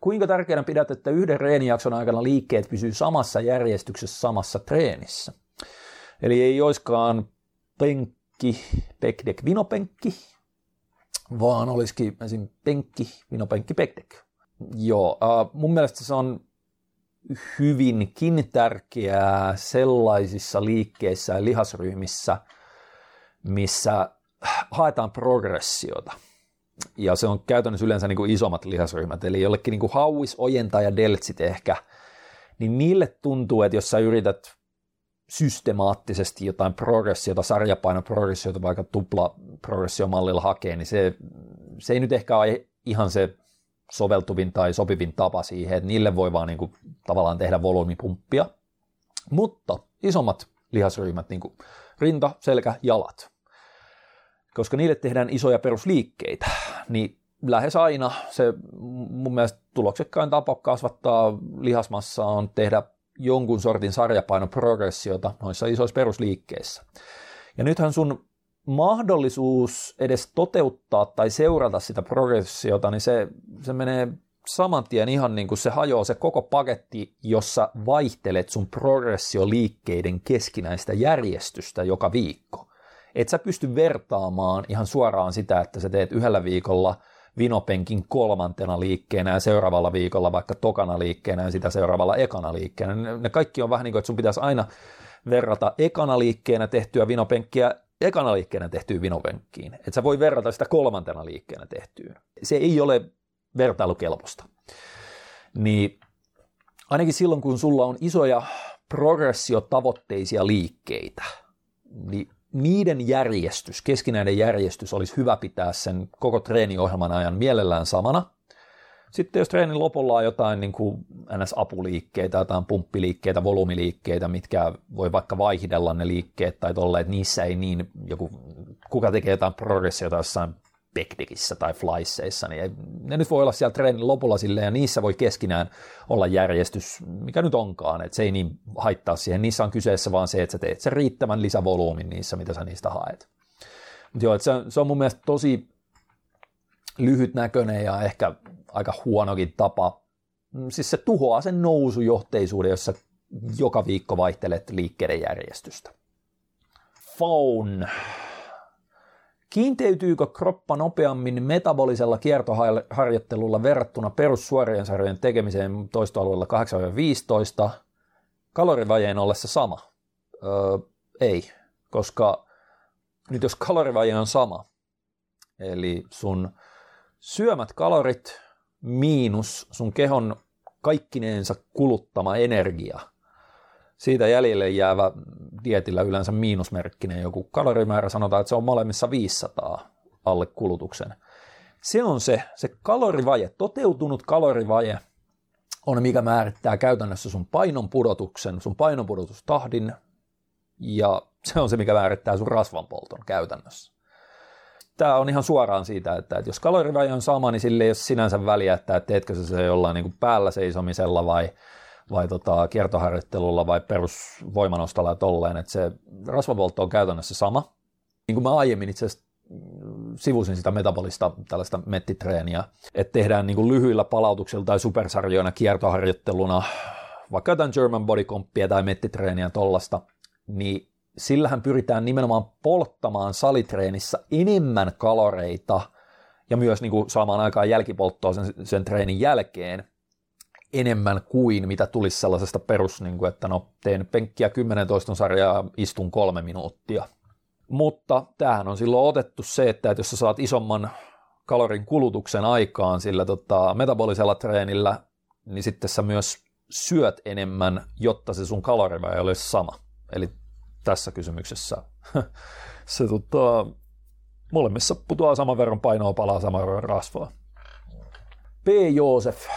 kuinka tärkeänä pidät, että yhden reenijakson aikana liikkeet pysyy samassa järjestyksessä samassa treenissä? Eli ei olisikaan penkki, pekdek, vinopenkki, vaan olisikin esim. penkki, vinopenkki, pekdek. Joo, uh, mun mielestä se on hyvinkin tärkeää sellaisissa liikkeissä ja lihasryhmissä, missä haetaan progressiota. Ja se on käytännössä yleensä niin kuin isommat lihasryhmät, eli jollekin niin kuin hauis, ojenta ja deltsit ehkä, niin niille tuntuu, että jos sä yrität systemaattisesti jotain progressiota, sarjapainoprogressiota, vaikka tupla progressiomallilla hakee, niin se, se ei nyt ehkä ole ihan se soveltuvin tai sopivin tapa siihen, että niille voi vaan niin kuin, tavallaan tehdä volyymipumppia. Mutta isommat lihasryhmät, niin kuin rinta, selkä, jalat, koska niille tehdään isoja perusliikkeitä, niin lähes aina se mun mielestä tuloksekkain tapa kasvattaa lihasmassaa on tehdä jonkun sortin sarjapainoprogressiota noissa isoissa perusliikkeissä. Ja nythän sun mahdollisuus edes toteuttaa tai seurata sitä progressiota, niin se, se menee saman tien ihan niin kuin se hajoaa se koko paketti, jossa vaihtelet sun progressioliikkeiden keskinäistä järjestystä joka viikko. Et sä pysty vertaamaan ihan suoraan sitä, että sä teet yhdellä viikolla vinopenkin kolmantena liikkeenä ja seuraavalla viikolla vaikka tokana liikkeenä ja sitä seuraavalla ekana liikkeenä. Ne, kaikki on vähän niin kuin, että sun pitäisi aina verrata ekana liikkeenä tehtyä vinopenkkiä ekana liikkeenä tehtyyn vinopenkkiin. Että sä voi verrata sitä kolmantena liikkeenä tehtyyn. Se ei ole vertailukelpoista. Niin ainakin silloin, kun sulla on isoja progressiotavoitteisia liikkeitä, niin niiden järjestys, keskinäinen järjestys olisi hyvä pitää sen koko treeniohjelman ajan mielellään samana. Sitten jos treenin lopulla on jotain niin kuin NS-apuliikkeitä, jotain pumppiliikkeitä, volyymiliikkeitä, mitkä voi vaikka vaihdella ne liikkeet tai tolle, että niissä ei niin joku, kuka tekee jotain progressiota jossain backdickissä tai flyseissa, niin ne nyt voi olla siellä treenin lopulla silleen, ja niissä voi keskinään olla järjestys, mikä nyt onkaan, että se ei niin haittaa siihen. Niissä on kyseessä vaan se, että sä teet sen riittävän lisävolyymin niissä, mitä sä niistä haet. Mutta joo, se, se on mun mielestä tosi lyhytnäköinen ja ehkä aika huonokin tapa. Siis se tuhoaa sen nousujohteisuuden, jossa joka viikko vaihtelet liikkeiden järjestystä. Phone Kiinteytyykö kroppa nopeammin metabolisella kiertoharjoittelulla verrattuna perussuorien sarjojen tekemiseen toistoalueella 8-15 kalorivajeen ollessa sama? Öö, ei, koska nyt jos kalorivaje on sama, eli sun syömät kalorit miinus sun kehon kaikkineensa kuluttama energia – siitä jäljelle jäävä dietillä yleensä miinusmerkkinen joku kalorimäärä, sanotaan, että se on molemmissa 500 alle kulutuksen. Se on se, se kalorivaje, toteutunut kalorivaje on mikä määrittää käytännössä sun painon pudotuksen, sun painonpudotustahdin ja se on se, mikä määrittää sun rasvanpolton käytännössä. Tämä on ihan suoraan siitä, että, että jos kalorivaje on sama, niin sille ei ole sinänsä väliä, että teetkö se se jollain niin päällä seisomisella vai vai tota, kiertoharjoittelulla vai perusvoimanostolla ja tolleen, että se rasvapoltto on käytännössä sama. Niin kuin mä aiemmin itse asiassa sivusin sitä metabolista tällaista mettitreeniä, että tehdään niin kuin lyhyillä palautuksilla tai supersarjoina kiertoharjoitteluna vaikka jotain German body compia tai mettitreeniä tollasta, niin sillähän pyritään nimenomaan polttamaan salitreenissä enemmän kaloreita ja myös niin kuin saamaan aikaan jälkipolttoa sen, sen treenin jälkeen, enemmän kuin mitä tulisi sellaisesta perus, niin kuin, että no teen penkkiä 10 toiston sarjaa istun kolme minuuttia. Mutta tämähän on silloin otettu se, että, että jos sä saat isomman kalorin kulutuksen aikaan sillä tota, metabolisella treenillä, niin sitten sä myös syöt enemmän, jotta se sun kaloriva ei olisi sama. Eli tässä kysymyksessä se tota, molemmissa putoaa saman verran painoa, palaa saman verran rasvaa. P. Joosef,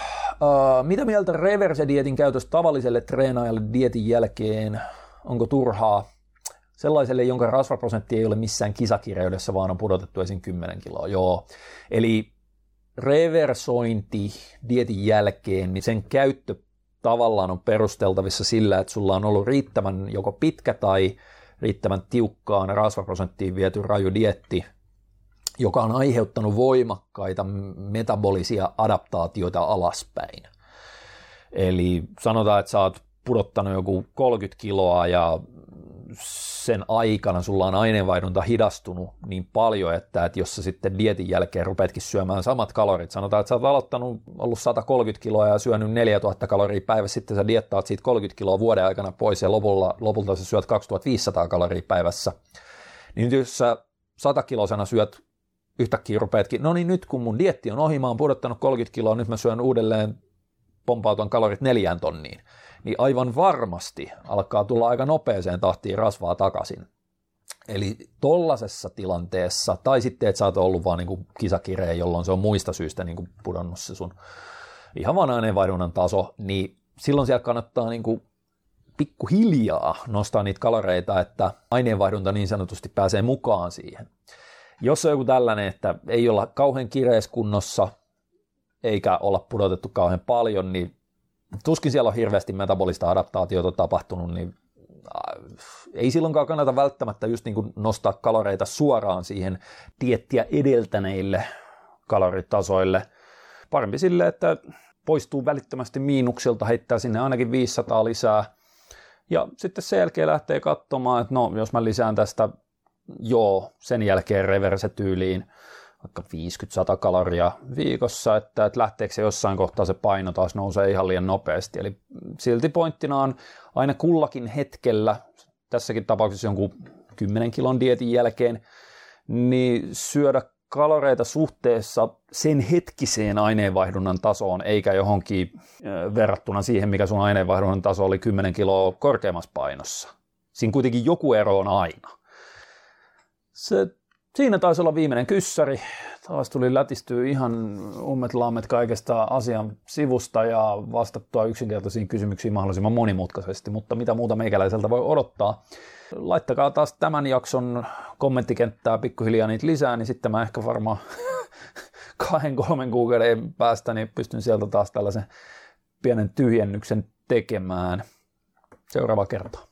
Uh, mitä mieltä reverse-dietin käytöstä tavalliselle treenaajalle dietin jälkeen? Onko turhaa? Sellaiselle, jonka rasvaprosentti ei ole missään kisakirjaudessa, vaan on pudotettu esim. 10 kiloa. Joo. Eli reversointi dietin jälkeen, niin sen käyttö tavallaan on perusteltavissa sillä, että sulla on ollut riittävän joko pitkä tai riittävän tiukkaan rasvaprosenttiin viety raju dietti, joka on aiheuttanut voimakkaita metabolisia adaptaatioita alaspäin. Eli sanotaan, että sä oot pudottanut joku 30 kiloa ja sen aikana sulla on aineenvaihdunta hidastunut niin paljon, että, että jos sä sitten dietin jälkeen rupeatkin syömään samat kalorit, sanotaan, että sä oot aloittanut, ollut 130 kiloa ja syönyt 4000 kaloria päivässä, sitten sä diettaat siitä 30 kiloa vuoden aikana pois ja lopulla, lopulta sä syöt 2500 kaloria päivässä, niin jos sä 100 kilosena syöt yhtäkkiä rupeatkin, no niin nyt kun mun dietti on ohi, mä oon pudottanut 30 kiloa, nyt mä syön uudelleen pompautan kalorit neljään tonniin, niin aivan varmasti alkaa tulla aika nopeeseen tahtiin rasvaa takaisin. Eli tollasessa tilanteessa, tai sitten, että sä oot ollut vaan niin kisakireen, jolloin se on muista syistä niin pudonnut se sun ihan vaan aineenvaihdunnan taso, niin silloin siellä kannattaa niin kuin pikkuhiljaa nostaa niitä kaloreita, että aineenvaihdunta niin sanotusti pääsee mukaan siihen. Jos on joku tällainen, että ei olla kauhean kireeskunnossa, eikä olla pudotettu kauhean paljon, niin tuskin siellä on hirveästi metabolista adaptaatiota tapahtunut, niin äh, ei silloinkaan kannata välttämättä just niin kuin nostaa kaloreita suoraan siihen tiettiä edeltäneille kaloritasoille. Parempi sille, että poistuu välittömästi miinuksilta, heittää sinne ainakin 500 lisää. Ja sitten sen jälkeen lähtee katsomaan, että no, jos mä lisään tästä joo, sen jälkeen reverse-tyyliin vaikka 50-100 kaloria viikossa, että, että lähteekö se jossain kohtaa se paino taas nousee ihan liian nopeasti. Eli silti pointtina on aina kullakin hetkellä, tässäkin tapauksessa jonkun 10 kilon dietin jälkeen, niin syödä kaloreita suhteessa sen hetkiseen aineenvaihdunnan tasoon, eikä johonkin verrattuna siihen, mikä sun aineenvaihdunnan taso oli 10 kiloa korkeammassa painossa. Siinä kuitenkin joku ero on aina. Se, siinä taisi olla viimeinen kyssäri. Taas tuli lätistyä ihan ummet lammet kaikesta asian sivusta ja vastattua yksinkertaisiin kysymyksiin mahdollisimman monimutkaisesti, mutta mitä muuta meikäläiseltä voi odottaa. Laittakaa taas tämän jakson kommenttikenttää pikkuhiljaa niitä lisää, niin sitten mä ehkä varmaan kahden kolmen kuukauden päästä niin pystyn sieltä taas tällaisen pienen tyhjennyksen tekemään. Seuraava kerta.